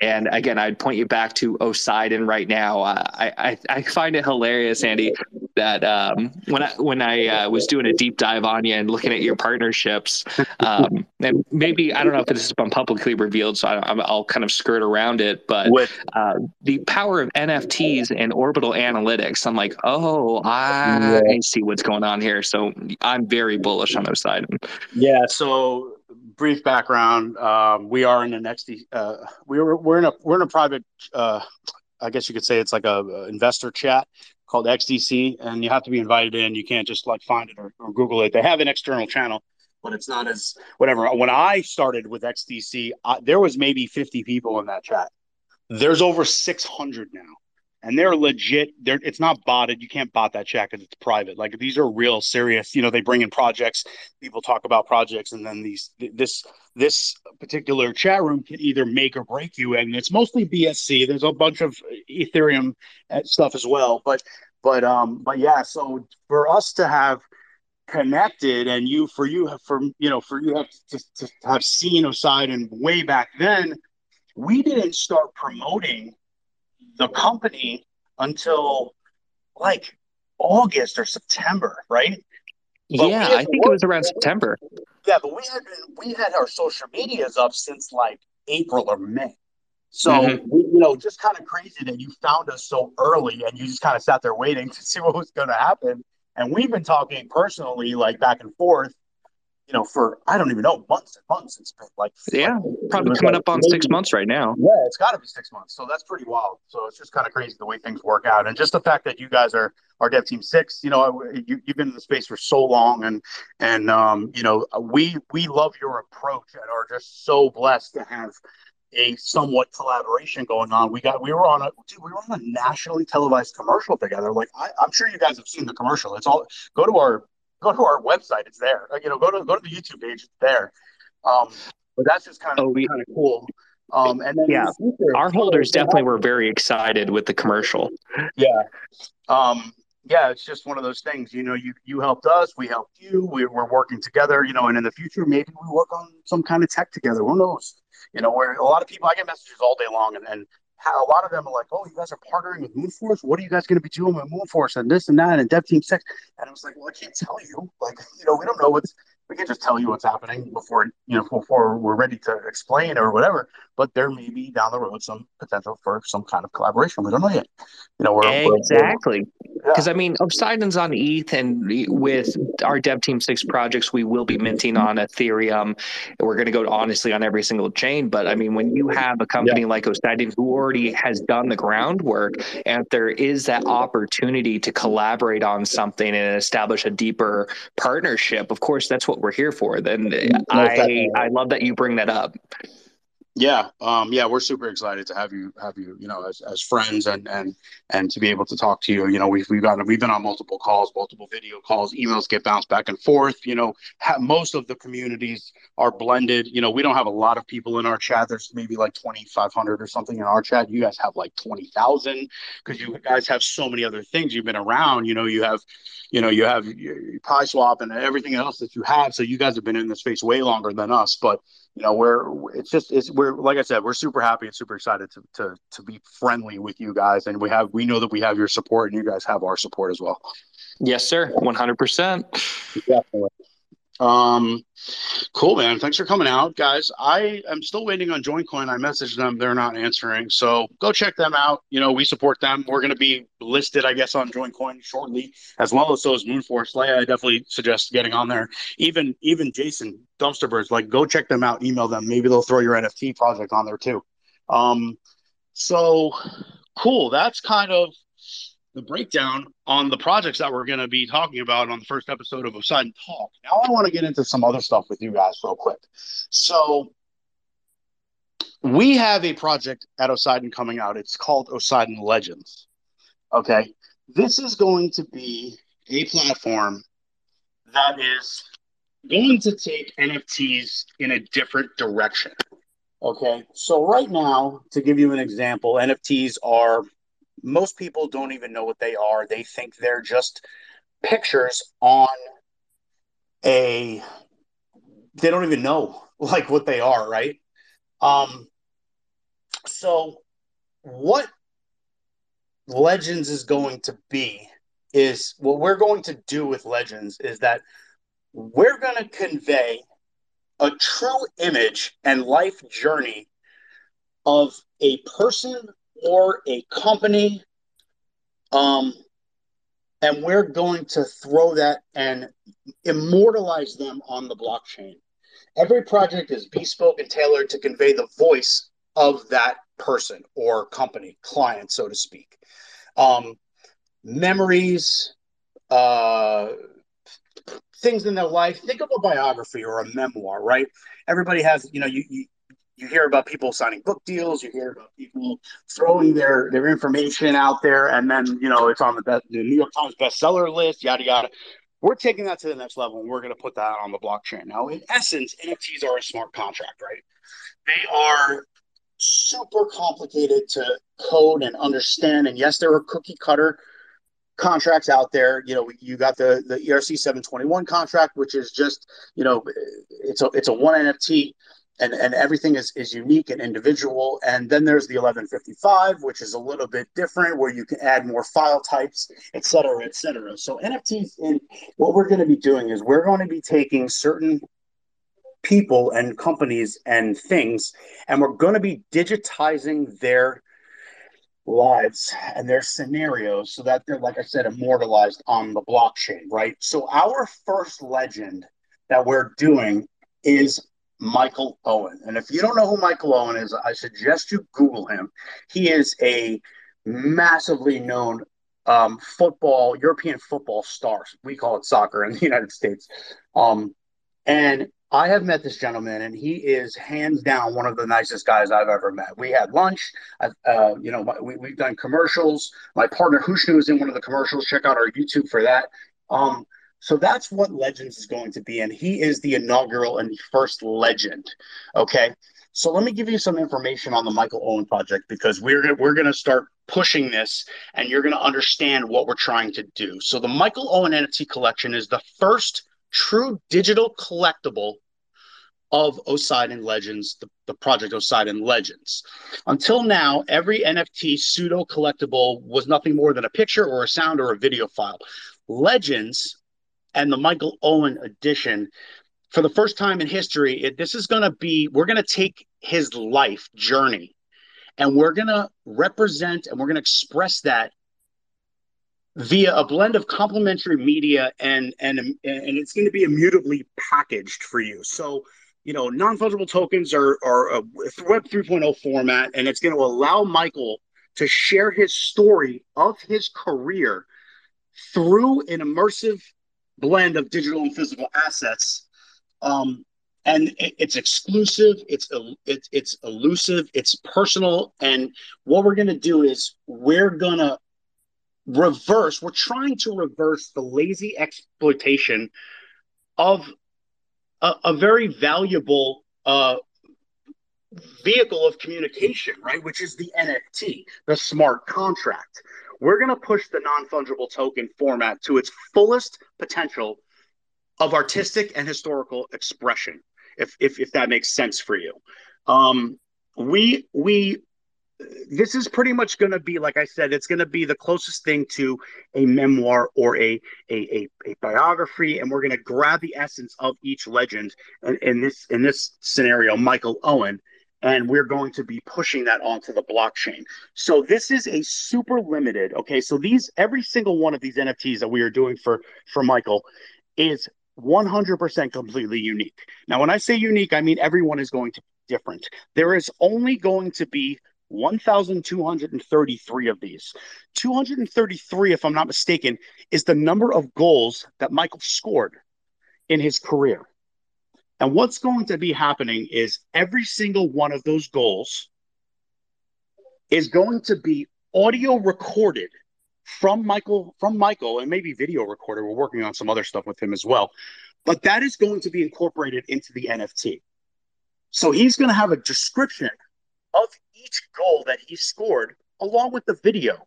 And again, I'd point you back to Poseidon right now. Uh, I, I, I find it hilarious, Andy, that um, when I when I uh, was doing a deep dive on you and looking at your partnerships, um, and maybe I don't know if this has been publicly revealed, so I, will kind of skirt around it. But uh, the power of NFTs and orbital analytics, I'm like, oh, I see what's going on here. So I'm very bullish on those sides. Yeah. So brief background: um, we are in an XD. Uh, we were we're in a we're in a private. Uh, I guess you could say it's like a, a, investor chat called XDC, and you have to be invited in. You can't just like find it or, or Google it. They have an external channel, but it's not as whatever. When I started with XDC, I, there was maybe 50 people in that chat. There's over 600 now and they're legit. They're it's not botted. You can't bot that chat because it's private. Like these are real serious. You know, they bring in projects. People talk about projects, and then these this this particular chat room can either make or break you. And it's mostly BSC. There's a bunch of Ethereum uh, stuff as well. But but um but yeah. So for us to have connected and you for you for you know for you have to, to have seen Poseidon way back then, we didn't start promoting the company until like August or September, right? But yeah, I think it was around September. Yeah, but we had been, we had our social medias up since like April or May. So mm-hmm. we, you know, just kind of crazy that you found us so early and you just kind of sat there waiting to see what was going to happen. And we've been talking personally, like back and forth, you know, for I don't even know months and months. It's been like yeah, probably coming up on maybe, six months right now. Yeah, it's got to be six months. So that's pretty wild. So it's just kind of crazy the way things work out, and just the fact that you guys are our dev team six. You know, you, you've been in the space for so long, and and um, you know, we we love your approach and are just so blessed to have a somewhat collaboration going on. We got we were on a dude, we were on a nationally televised commercial together. Like I, am sure you guys have seen the commercial. It's all go to our go to our website. It's there. You know, go to go to the YouTube page. It's there. Um, but that's just kind of oh, kind of cool. Um, and yeah, future, our holders definitely were very excited with the commercial. Yeah. Um, yeah, it's just one of those things. You know, you you helped us, we helped you. We, we're working together. You know, and in the future, maybe we work on some kind of tech together. Who knows? You know, where a lot of people, I get messages all day long, and, and a lot of them are like, "Oh, you guys are partnering with Moonforce. What are you guys going to be doing with Moonforce and this and that and Dev Team Six? And I was like, "Well, I can't tell you. Like, you know, we don't know what's we can't just tell you what's happening before you know before we're ready to explain or whatever. But there may be down the road some potential for some kind of collaboration. We don't know yet. You know, we're exactly because yeah. I mean, Obsidian's on ETH, and with our Dev Team Six projects, we will be minting on Ethereum. We're going to go honestly on every single chain. But I mean, when you have a company yeah. like Obsidian who already has done the groundwork, and there is that opportunity to collaborate on something and establish a deeper partnership, of course, that's what we're here for. Then I I love that you bring that up. Yeah, um, yeah, we're super excited to have you have you, you know, as, as friends and and and to be able to talk to you. You know, we've we've gotten we've been on multiple calls, multiple video calls, emails get bounced back and forth. You know, most of the communities are blended. You know, we don't have a lot of people in our chat. There's maybe like 2,500 or something in our chat. You guys have like 20,000 because you guys have so many other things. You've been around. You know, you have, you know, you have Pi Swap and everything else that you have. So you guys have been in the space way longer than us, but you know, we're it's just it's we're like I said, we're super happy and super excited to to to be friendly with you guys, and we have we know that we have your support, and you guys have our support as well. Yes, sir, one hundred percent. Definitely. Um, cool, man. Thanks for coming out, guys. I am still waiting on JoinCoin. I messaged them; they're not answering. So go check them out. You know, we support them. We're going to be listed, I guess, on JoinCoin shortly, as well as is Moonforce. Leia, I definitely suggest getting on there. Even even Jason Dumpsterbirds, like go check them out. Email them. Maybe they'll throw your NFT project on there too. Um, so cool. That's kind of the breakdown on the projects that we're going to be talking about on the first episode of Poseidon Talk. Now, I want to get into some other stuff with you guys real quick. So, we have a project at Poseidon coming out. It's called Poseidon Legends. Okay. This is going to be a platform that is going to take NFTs in a different direction. Okay. So, right now, to give you an example, NFTs are most people don't even know what they are. They think they're just pictures on a they don't even know like what they are, right? Um so what Legends is going to be is what we're going to do with Legends is that we're going to convey a true image and life journey of a person or a company. Um, and we're going to throw that and immortalize them on the blockchain. Every project is bespoke and tailored to convey the voice of that person or company, client, so to speak. Um, memories, uh, things in their life. Think of a biography or a memoir, right? Everybody has, you know, you, you you hear about people signing book deals, you hear about people throwing their their information out there, and then you know it's on the, best, the New York Times bestseller list, yada yada. We're taking that to the next level, and we're going to put that on the blockchain. Now, in essence, NFTs are a smart contract, right? They are super complicated to code and understand, and yes, there are cookie cutter contracts out there. You know, you got the the ERC 721 contract, which is just you know, it's a it's a one NFT and, and everything is, is unique and individual. And then there's the 1155, which is a little bit different, where you can add more file types, et cetera, et cetera. So NFTs, and what we're going to be doing is we're going to be taking certain people and companies and things, and we're going to be digitizing their lives and their scenarios so that they're, like I said, immortalized on the blockchain, right? So our first legend that we're doing is Michael Owen. And if you don't know who Michael Owen is, I suggest you Google him. He is a massively known um, football, European football star. We call it soccer in the United States. Um, and I have met this gentleman, and he is hands down one of the nicest guys I've ever met. We had lunch. Uh, you know, we, we've done commercials. My partner Hushnu is in one of the commercials. Check out our YouTube for that. Um, so that's what Legends is going to be. And he is the inaugural and the first legend. Okay. So let me give you some information on the Michael Owen project because we're we're going to start pushing this and you're going to understand what we're trying to do. So the Michael Owen NFT collection is the first true digital collectible of Poseidon Legends, the, the project Poseidon Legends. Until now, every NFT pseudo collectible was nothing more than a picture or a sound or a video file. Legends and the Michael Owen edition, for the first time in history, it, this is going to be, we're going to take his life journey and we're going to represent and we're going to express that via a blend of complementary media and and and it's going to be immutably packaged for you. So you know non-fungible tokens are are a web 3.0 format and it's going to allow michael to share his story of his career through an immersive blend of digital and physical assets um, and it's exclusive it's it's it's elusive it's personal and what we're going to do is we're going to reverse we're trying to reverse the lazy exploitation of a, a very valuable uh, vehicle of communication right which is the nft the smart contract we're going to push the non-fungible token format to its fullest potential of artistic and historical expression if if, if that makes sense for you. Um, we we this is pretty much going to be like i said it's going to be the closest thing to a memoir or a a, a, a biography and we're going to grab the essence of each legend in, in this in this scenario michael owen and we're going to be pushing that onto the blockchain so this is a super limited okay so these every single one of these nfts that we are doing for for michael is 100% completely unique now when i say unique i mean everyone is going to be different there is only going to be 1,233 of these. 233, if I'm not mistaken, is the number of goals that Michael scored in his career. And what's going to be happening is every single one of those goals is going to be audio recorded from Michael, from Michael, and maybe video recorded. We're working on some other stuff with him as well. But that is going to be incorporated into the NFT. So he's going to have a description of each goal that he scored along with the video.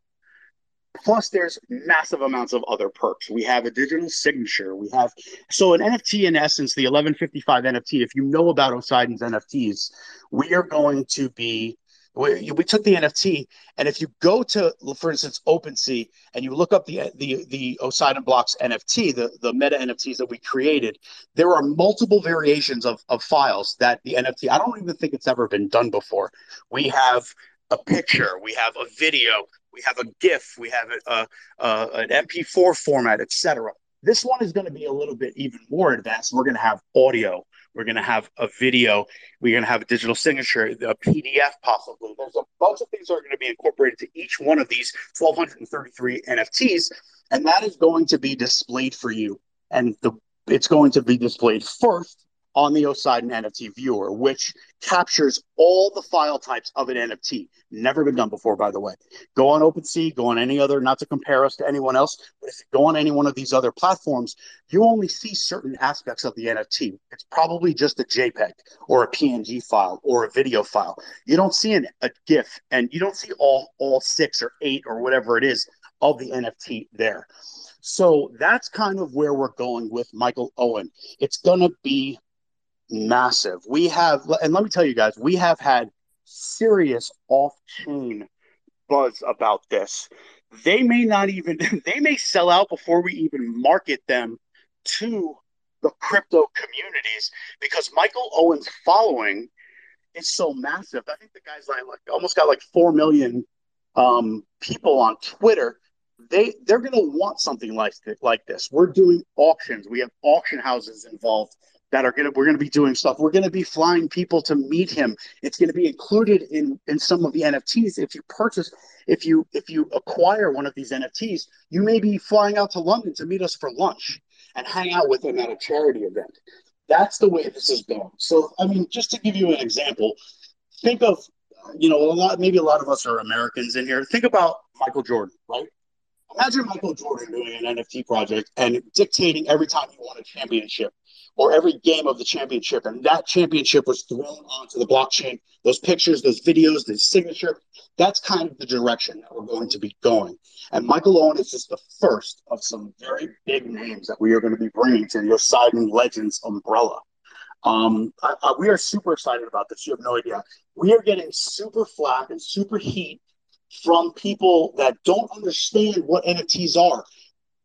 Plus, there's massive amounts of other perks. We have a digital signature. We have so an NFT in essence, the 1155 NFT. If you know about Poseidon's NFTs, we are going to be we, we took the NFT, and if you go to, for instance, OpenSea, and you look up the the the Poseidon Blocks NFT, the the meta NFTs that we created, there are multiple variations of of files that the NFT. I don't even think it's ever been done before. We have a picture, we have a video, we have a GIF, we have a, a, a an MP4 format, etc. This one is going to be a little bit even more advanced. We're going to have audio. We're going to have a video. We're going to have a digital signature, a PDF possibly. There's a bunch of things that are going to be incorporated to each one of these 1,233 NFTs, and that is going to be displayed for you. And the it's going to be displayed first on the Poseidon NFT viewer, which captures all the file types of an NFT. Never been done before, by the way. Go on OpenSea, go on any other, not to compare us to anyone else, but if you go on any one of these other platforms, you only see certain aspects of the NFT. It's probably just a JPEG or a PNG file or a video file. You don't see an, a GIF and you don't see all, all six or eight or whatever it is of the NFT there. So that's kind of where we're going with Michael Owen. It's going to be massive. We have, and let me tell you guys, we have had serious off chain buzz about this. They may not even, they may sell out before we even market them to the crypto communities because Michael Owen's following is so massive. I think the guy's like, like almost got like 4 million um, people on Twitter. They they're gonna want something like like this. We're doing auctions. We have auction houses involved that are to we're to be doing stuff. We're to be flying people to meet him. It's to be included in in some of the nfts if you purchase if you if you acquire one of these nfts you may be flying out to london to meet us for lunch and hang out with him at a charity event. That's the way this is going. So i mean just to give you an example think of you know a lot maybe a lot of us are americans in here. Think about michael jordan right imagine michael jordan doing an nft project and dictating every time he won a championship or every game of the championship. And that championship was thrown onto the blockchain. Those pictures, those videos, the signature, that's kind of the direction that we're going to be going. And Michael Owen is just the first of some very big names that we are going to be bringing to the Poseidon Legends umbrella. Um, I, I, we are super excited about this. You have no idea. We are getting super flack and super heat from people that don't understand what NFTs are.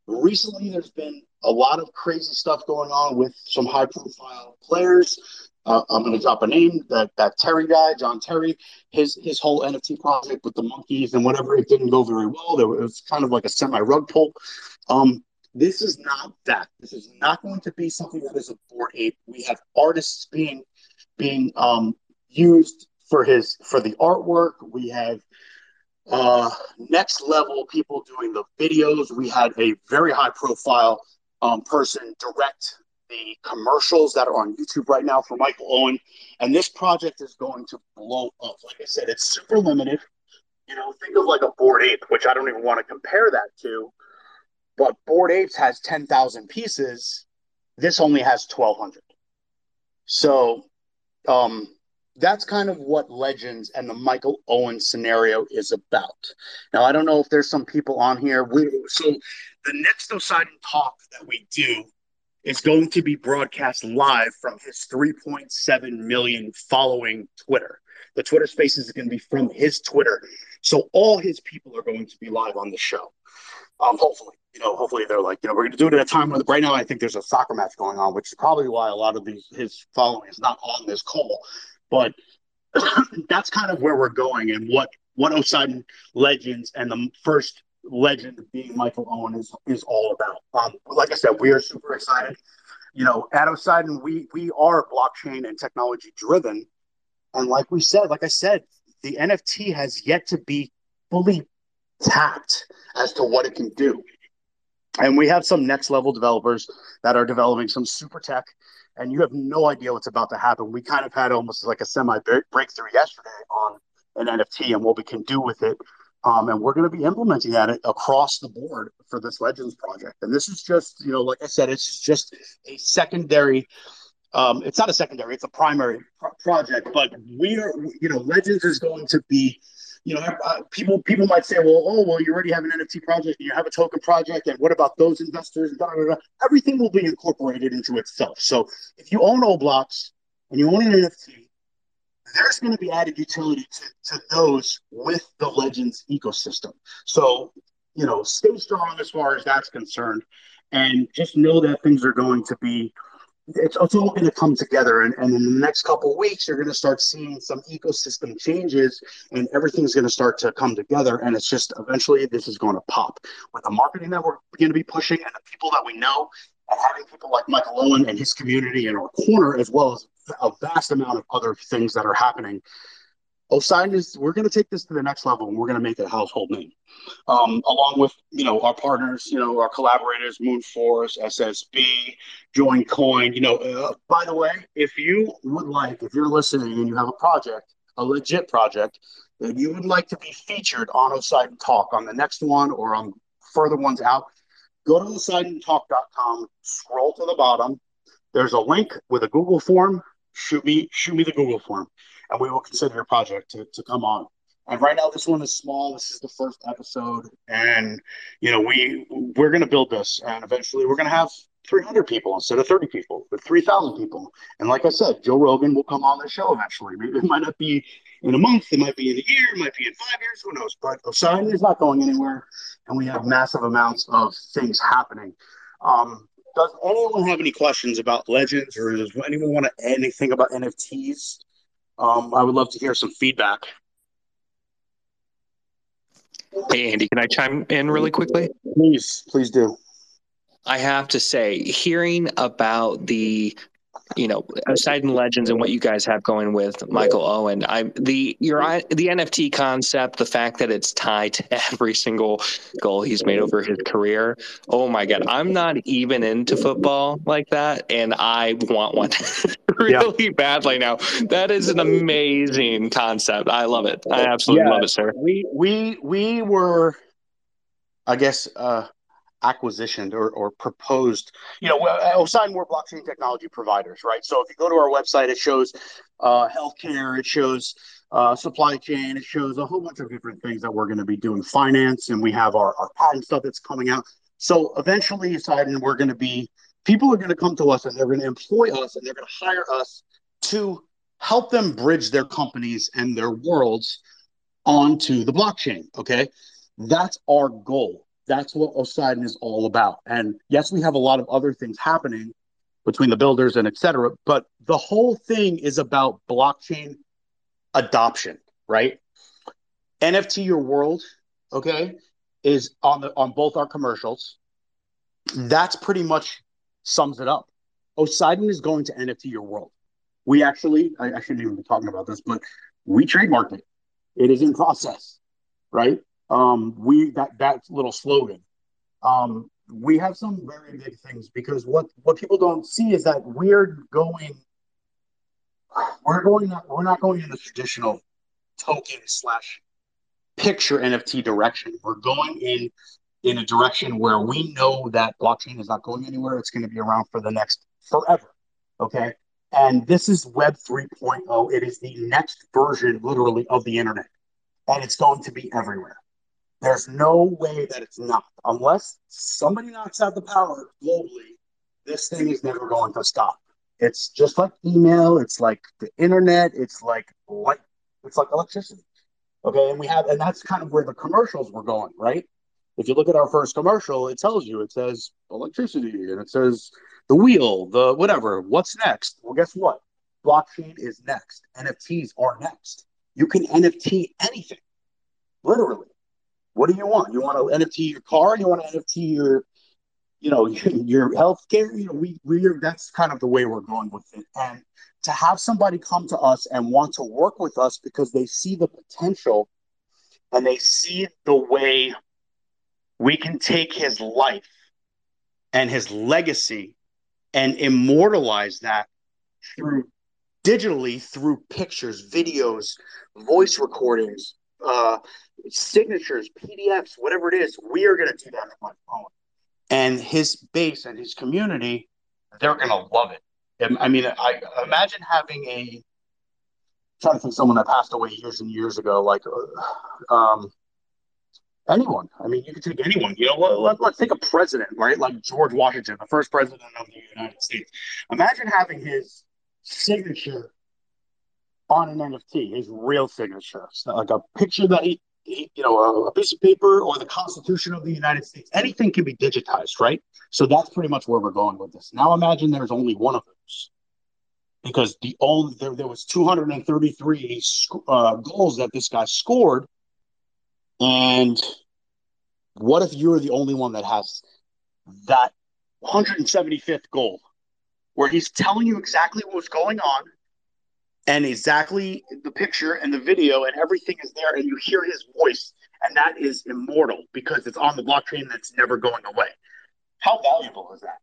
Recently, there's been a lot of crazy stuff going on with some high profile players. Uh, I'm going to drop a name that that Terry guy, John Terry, his his whole NFT project with the monkeys and whatever. It didn't go very well. There was, it was kind of like a semi rug pull. Um, this is not that. This is not going to be something that is a Bored Ape. We have artists being being um, used for his for the artwork. We have uh, next level people doing the videos. We had a very high profile um, person direct the commercials that are on YouTube right now for Michael Owen. And this project is going to blow up. Like I said, it's super limited. You know, think of like a Bored Ape, which I don't even want to compare that to. But Bored Apes has 10,000 pieces. This only has 1,200. So um, that's kind of what Legends and the Michael Owen scenario is about. Now, I don't know if there's some people on here. We, so the next Poseidon talk that we do is going to be broadcast live from his 3.7 million following Twitter. The Twitter spaces is going to be from his Twitter. So all his people are going to be live on the show. Um, hopefully, you know, hopefully they're like, you know, we're going to do it at a time when right now I think there's a soccer match going on, which is probably why a lot of these his following is not on this call. But that's kind of where we're going and what what Poseidon Legends and the first legend being Michael Owen is is all about. Um, like I said, we are super excited. You know, at Poseidon, we we are blockchain and technology driven, and like we said, like I said, the NFT has yet to be fully tapped as to what it can do. And we have some next level developers that are developing some super tech and you have no idea what's about to happen. We kind of had almost like a semi breakthrough yesterday on an NFT and what we can do with it. Um, and we're going to be implementing that across the board for this Legends project. And this is just, you know, like I said, it's just a secondary. Um, it's not a secondary; it's a primary pro- project. But we are, you know, Legends is going to be you know, uh, people people might say, well, oh, well, you already have an NFT project, and you have a token project, and what about those investors? Da. Everything will be incorporated into itself. So if you own OBlocks and you own an NFT, there's going to be added utility to, to those with the Legends ecosystem. So, you know, stay strong as far as that's concerned, and just know that things are going to be it's, it's all going to come together and, and in the next couple weeks you're going to start seeing some ecosystem changes and everything's going to start to come together and it's just eventually this is going to pop. With the marketing that we're going to be pushing and the people that we know and having people like michael owen and his community in our corner as well as a vast amount of other things that are happening Poseidon is we're going to take this to the next level and we're going to make it a household name, um, along with you know our partners, you know our collaborators, Moonforce, SSB, Join Coin. You know, uh, by the way, if you would like, if you're listening and you have a project, a legit project, that you would like to be featured on Poseidon Talk on the next one or on further ones out, go to PoseidonTalk.com, scroll to the bottom. There's a link with a Google form. Shoot me, shoot me the Google form and we will consider your project to, to come on. And right now, this one is small. This is the first episode, and you know we we're going to build this, and eventually we're going to have 300 people instead of 30 people, with 3,000 people. And like I said, Joe Rogan will come on the show eventually. Maybe it might not be in a month, it might be in a year, it might be in five years, who knows? But Poseidon is not going anywhere, and we have massive amounts of things happening. Um, does anyone have any questions about Legends, or does anyone want to add anything about NFTs? Um, I would love to hear some feedback. Hey, Andy, can I chime in really quickly? Please, please do. I have to say, hearing about the you know, Poseidon Legends and what you guys have going with Michael Owen. I'm the your the NFT concept, the fact that it's tied to every single goal he's made over his career. Oh my god, I'm not even into football like that, and I want one really yeah. badly now. That is an amazing concept. I love it. I absolutely yeah, love it, sir. We we we were, I guess. uh acquisitioned or, or proposed. You know, Poseidon we're blockchain technology providers, right? So if you go to our website, it shows uh, healthcare, it shows uh, supply chain, it shows a whole bunch of different things that we're going to be doing, finance, and we have our, our patent stuff that's coming out. So eventually, Poseidon, we're going to be people are going to come to us and they're going to employ us and they're going to hire us to help them bridge their companies and their worlds onto the blockchain. Okay. That's our goal. That's what Poseidon is all about. And yes, we have a lot of other things happening between the builders and etc. But the whole thing is about blockchain adoption, right? NFT Your World, okay, is on the on both our commercials. That's pretty much sums it up. Poseidon is going to NFT Your World. We actually, I, I shouldn't even be talking about this, but we trademarked it. It is in process, right? Um, we that that little slogan. Um, we have some very big things because what what people don't see is that we're going we're going we're not going in the traditional token slash picture NFT direction. We're going in in a direction where we know that blockchain is not going anywhere. It's going to be around for the next forever. Okay. And this is Web 3.0. It is the next version, literally, of the internet. And it's going to be everywhere. There's no way that it's not. Unless somebody knocks out the power globally, this thing is never going to stop. It's just like email, it's like the internet, it's like light, it's like electricity. Okay, and we have, and that's kind of where the commercials were going, right? If you look at our first commercial, it tells you it says electricity and it says the wheel, the whatever. What's next? Well, guess what? Blockchain is next. NFTs are next. You can NFT anything, literally. What do you want? You want to NFT your car? You want to NFT your, you know, your health care? You know, we we are that's kind of the way we're going with it. And to have somebody come to us and want to work with us because they see the potential and they see the way we can take his life and his legacy and immortalize that through digitally through pictures, videos, voice recordings, uh, signatures, PDFs, whatever it is, we are going to do that on my phone. And his base and his community, they're going to love it. I mean, I imagine having a I'm trying to think someone that passed away years and years ago, like uh, um, anyone. I mean, you could take anyone. You know, let, us take a president, right? Like George Washington, the first president of the United States. Imagine having his signature on an NFT, his real signature, it's like a picture that he, you know, a, a piece of paper or the Constitution of the United States. Anything can be digitized, right? So that's pretty much where we're going with this. Now imagine there's only one of those, because the only there there was 233 uh, goals that this guy scored, and what if you're the only one that has that 175th goal, where he's telling you exactly what's going on and exactly the picture and the video and everything is there and you hear his voice and that is immortal because it's on the blockchain that's never going away. How valuable is that?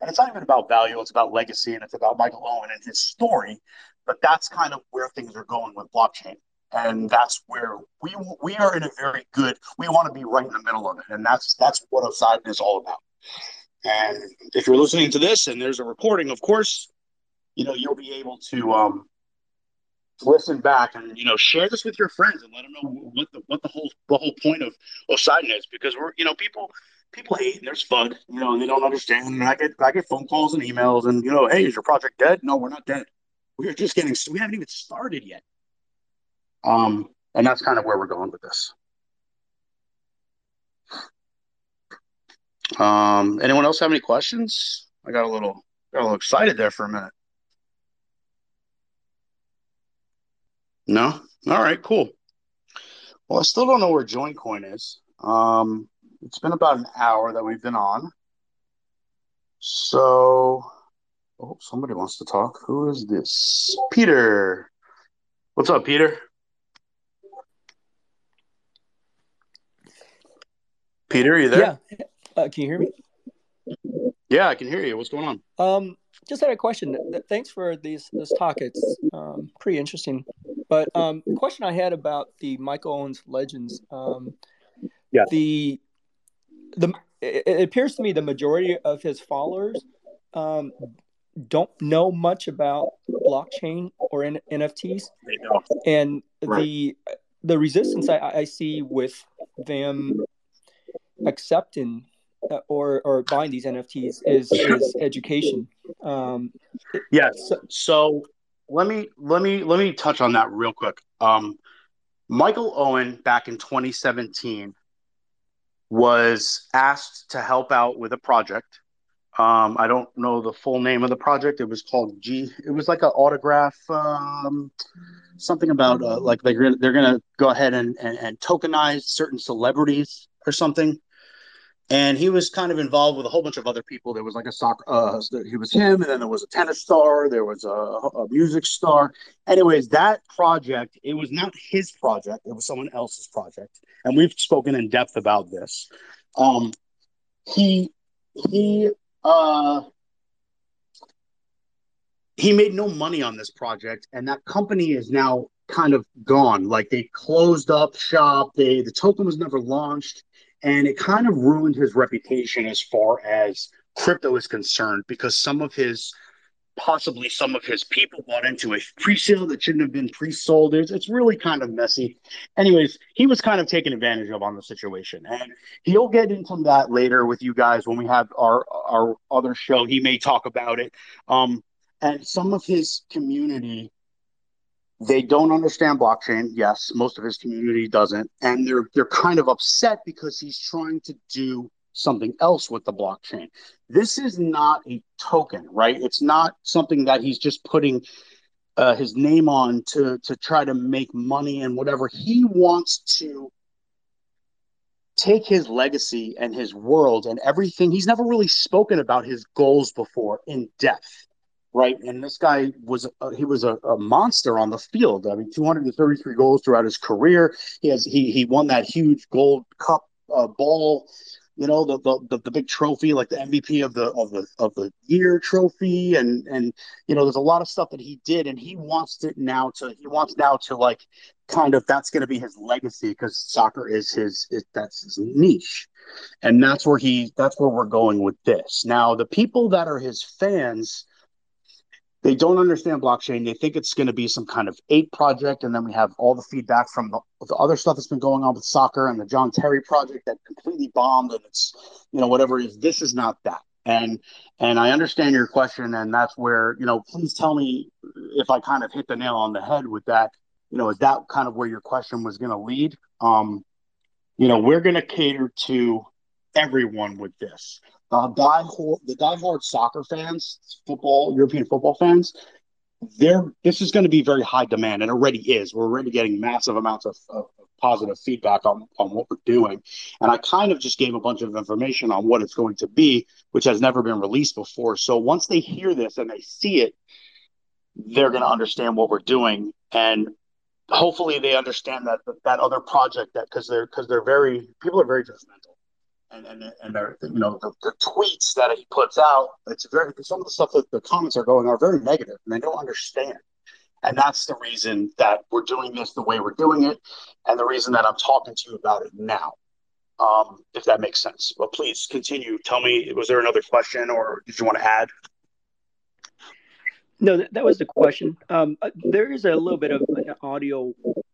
And it's not even about value it's about legacy and it's about michael owen and his story but that's kind of where things are going with blockchain. And that's where we we are in a very good we want to be right in the middle of it and that's that's what Poseidon is all about. And if you're listening to this and there's a recording of course you know you'll be able to um, listen back and you know share this with your friends and let them know what the what the whole the whole point of Poseidon is because we're you know people people hate and there's fun you know and they don't understand. And I get I get phone calls and emails and you know hey is your project dead? No we're not dead. We're just getting we haven't even started yet. Um and that's kind of where we're going with this. Um anyone else have any questions? I got a little got a little excited there for a minute No? All right, cool. Well, I still don't know where JoinCoin is. Um, it's been about an hour that we've been on. So, oh, somebody wants to talk. Who is this? Peter. What's up, Peter? Peter, are you there? Yeah. Uh, can you hear me? Yeah, I can hear you. What's going on? Um, just had a question. Thanks for these this talk. It's um, pretty interesting. But um, the question I had about the Michael Owens Legends, um, yeah, the the it appears to me the majority of his followers um, don't know much about blockchain or N- NFTs, and right. the the resistance I, I see with them accepting or or buying these NFTs is is education. Um, yes. So, so let me let me let me touch on that real quick. Um, Michael Owen back in 2017 was asked to help out with a project. Um, I don't know the full name of the project. It was called G. It was like an autograph, um, something about uh, like they're they're gonna go ahead and, and, and tokenize certain celebrities or something and he was kind of involved with a whole bunch of other people. There was like a soccer, uh, he was him, and then there was a tennis star, there was a, a, music star. Anyways, that project, it was not his project, it was someone else's project, and we've spoken in depth about this. Um, he he uh, he made no money on this project, and that company is now kind of gone. Like they closed up shop. They the token was never launched and it kind of ruined his reputation as far as crypto is concerned because some of his possibly some of his people bought into a pre-sale that shouldn't have been pre-sold. It's, it's really kind of messy. Anyways, he was kind of taken advantage of on the situation, and he'll get into that later with you guys when we have our our other show. He may talk about it. Um, and some of his community they don't understand blockchain. Yes, most of his community doesn't, and they're they're kind of upset because he's trying to do something else with the blockchain. This is not a token, right? It's not something that he's just putting uh, his name on to to try to make money and whatever. He wants to take his legacy and his world and everything. He's never really spoken about his goals before in depth right? And this guy was uh, he was a, a, monster on the field. I mean, 233 goals throughout his career. He has he he won that huge gold cup uh, ball. You know the, the the big trophy, like the MVP of the of the of the year trophy, and and you know there's a lot of stuff that he did, and he wants it now to he wants now to like kind of that's going to be his legacy because soccer is his is, that's his niche and that's where he that's where we're going with this now the people that are his fans they don't understand blockchain. They think it's going to be some kind of ape project, and then we have all the feedback from the, the, other stuff that's been going on with soccer and the John Terry project that completely bombed, and it's you know whatever it is. This is not that, and and I understand your question, and that's where you know please tell me if I kind of hit the nail on the head with that. You know, is that kind of where your question was going to lead? Um, you know, we're going to cater to everyone with this uh, die the diehard soccer fans, football, European football fans, they're this is going to be very high demand and already is. We're already getting massive amounts of, of, positive feedback on, on what we're doing. And I kind of just gave a bunch of information on what it's going to be, which has never been released before. So once they hear this and they see it, they're going to understand what we're doing. And hopefully they understand that that, that other project that because they're because they're very people are very judgmental and and and you know the, the, tweets that he puts out. It's very some of the stuff that the comments are going are very negative, and they don't understand. And that's the reason that we're doing this the way we're doing it, and the reason that I'm talking to you about it now. Um, if that makes sense. But please continue. Tell me, was there another question, or did you want to add? No, that, was the question. Um, uh, there is a little bit of an audio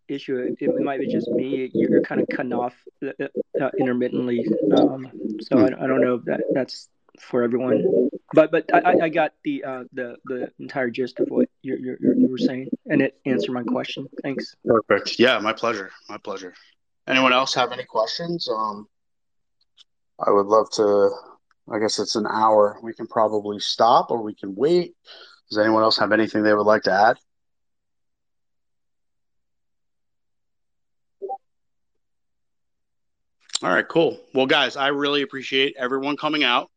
issue. It, might be just me. You're kind of cutting off uh, uh, intermittently. Um, so I, I, don't know if that that's for everyone. But but I, I got the uh, the the entire gist of what you you you were saying, and it answered my question. Thanks. Perfect. Yeah, my pleasure. My pleasure. Anyone else have any questions? Um, I would love to. I guess it's an hour. We can probably stop, or we can wait. Does anyone else have anything they would like to add? All right, cool. Well, guys, I really appreciate everyone coming out.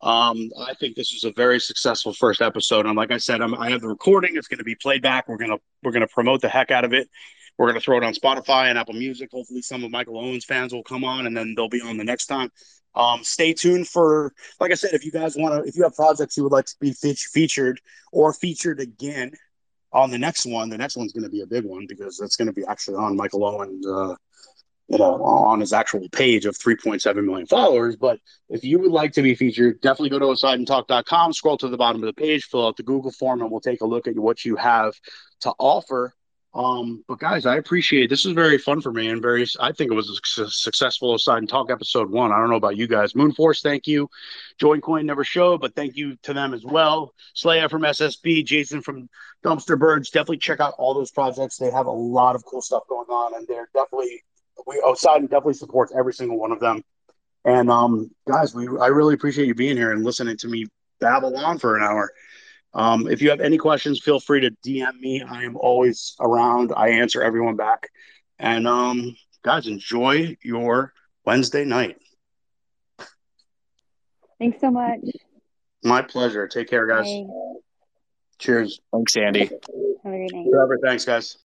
Um, I think this was a very successful first episode, and like I said, I'm, i have the recording. It's going to be played back. We're gonna we're gonna promote the heck out of it. We're gonna throw it on Spotify and Apple Music. Hopefully, some of Michael Owens fans will come on, and then they'll be on the next time. Um, stay tuned for, like I said, if you guys want to, if you have projects you would like to be fe- featured or featured again on the next one, the next one's going to be a big one because that's going to be actually on Michael Owens. Uh, you know, on his actual page of 3.7 million followers. But if you would like to be featured, definitely go to PoseidonTalk.com, scroll to the bottom of the page, fill out the Google form, and we'll take a look at what you have to offer. Um, but guys, I appreciate it. this is very fun for me and very I think it was a successful Poseidon Talk episode one. I don't know about you guys. Moonforce, thank you. Join Coin never showed, but thank you to them as well. Slaya from SSB, Jason from Dumpster Birds. Definitely check out all those projects. They have a lot of cool stuff going on, and they're definitely we Poseidon definitely supports every single one of them. And um, guys, we I really appreciate you being here and listening to me babble on for an hour. Um, if you have any questions, feel free to DM me. I am always around. I answer everyone back. And um, guys, enjoy your Wednesday night. Thanks so much. My pleasure. Take care, guys. Bye. Cheers. Thanks, Andy. Have a great night. Forever. Thanks, guys.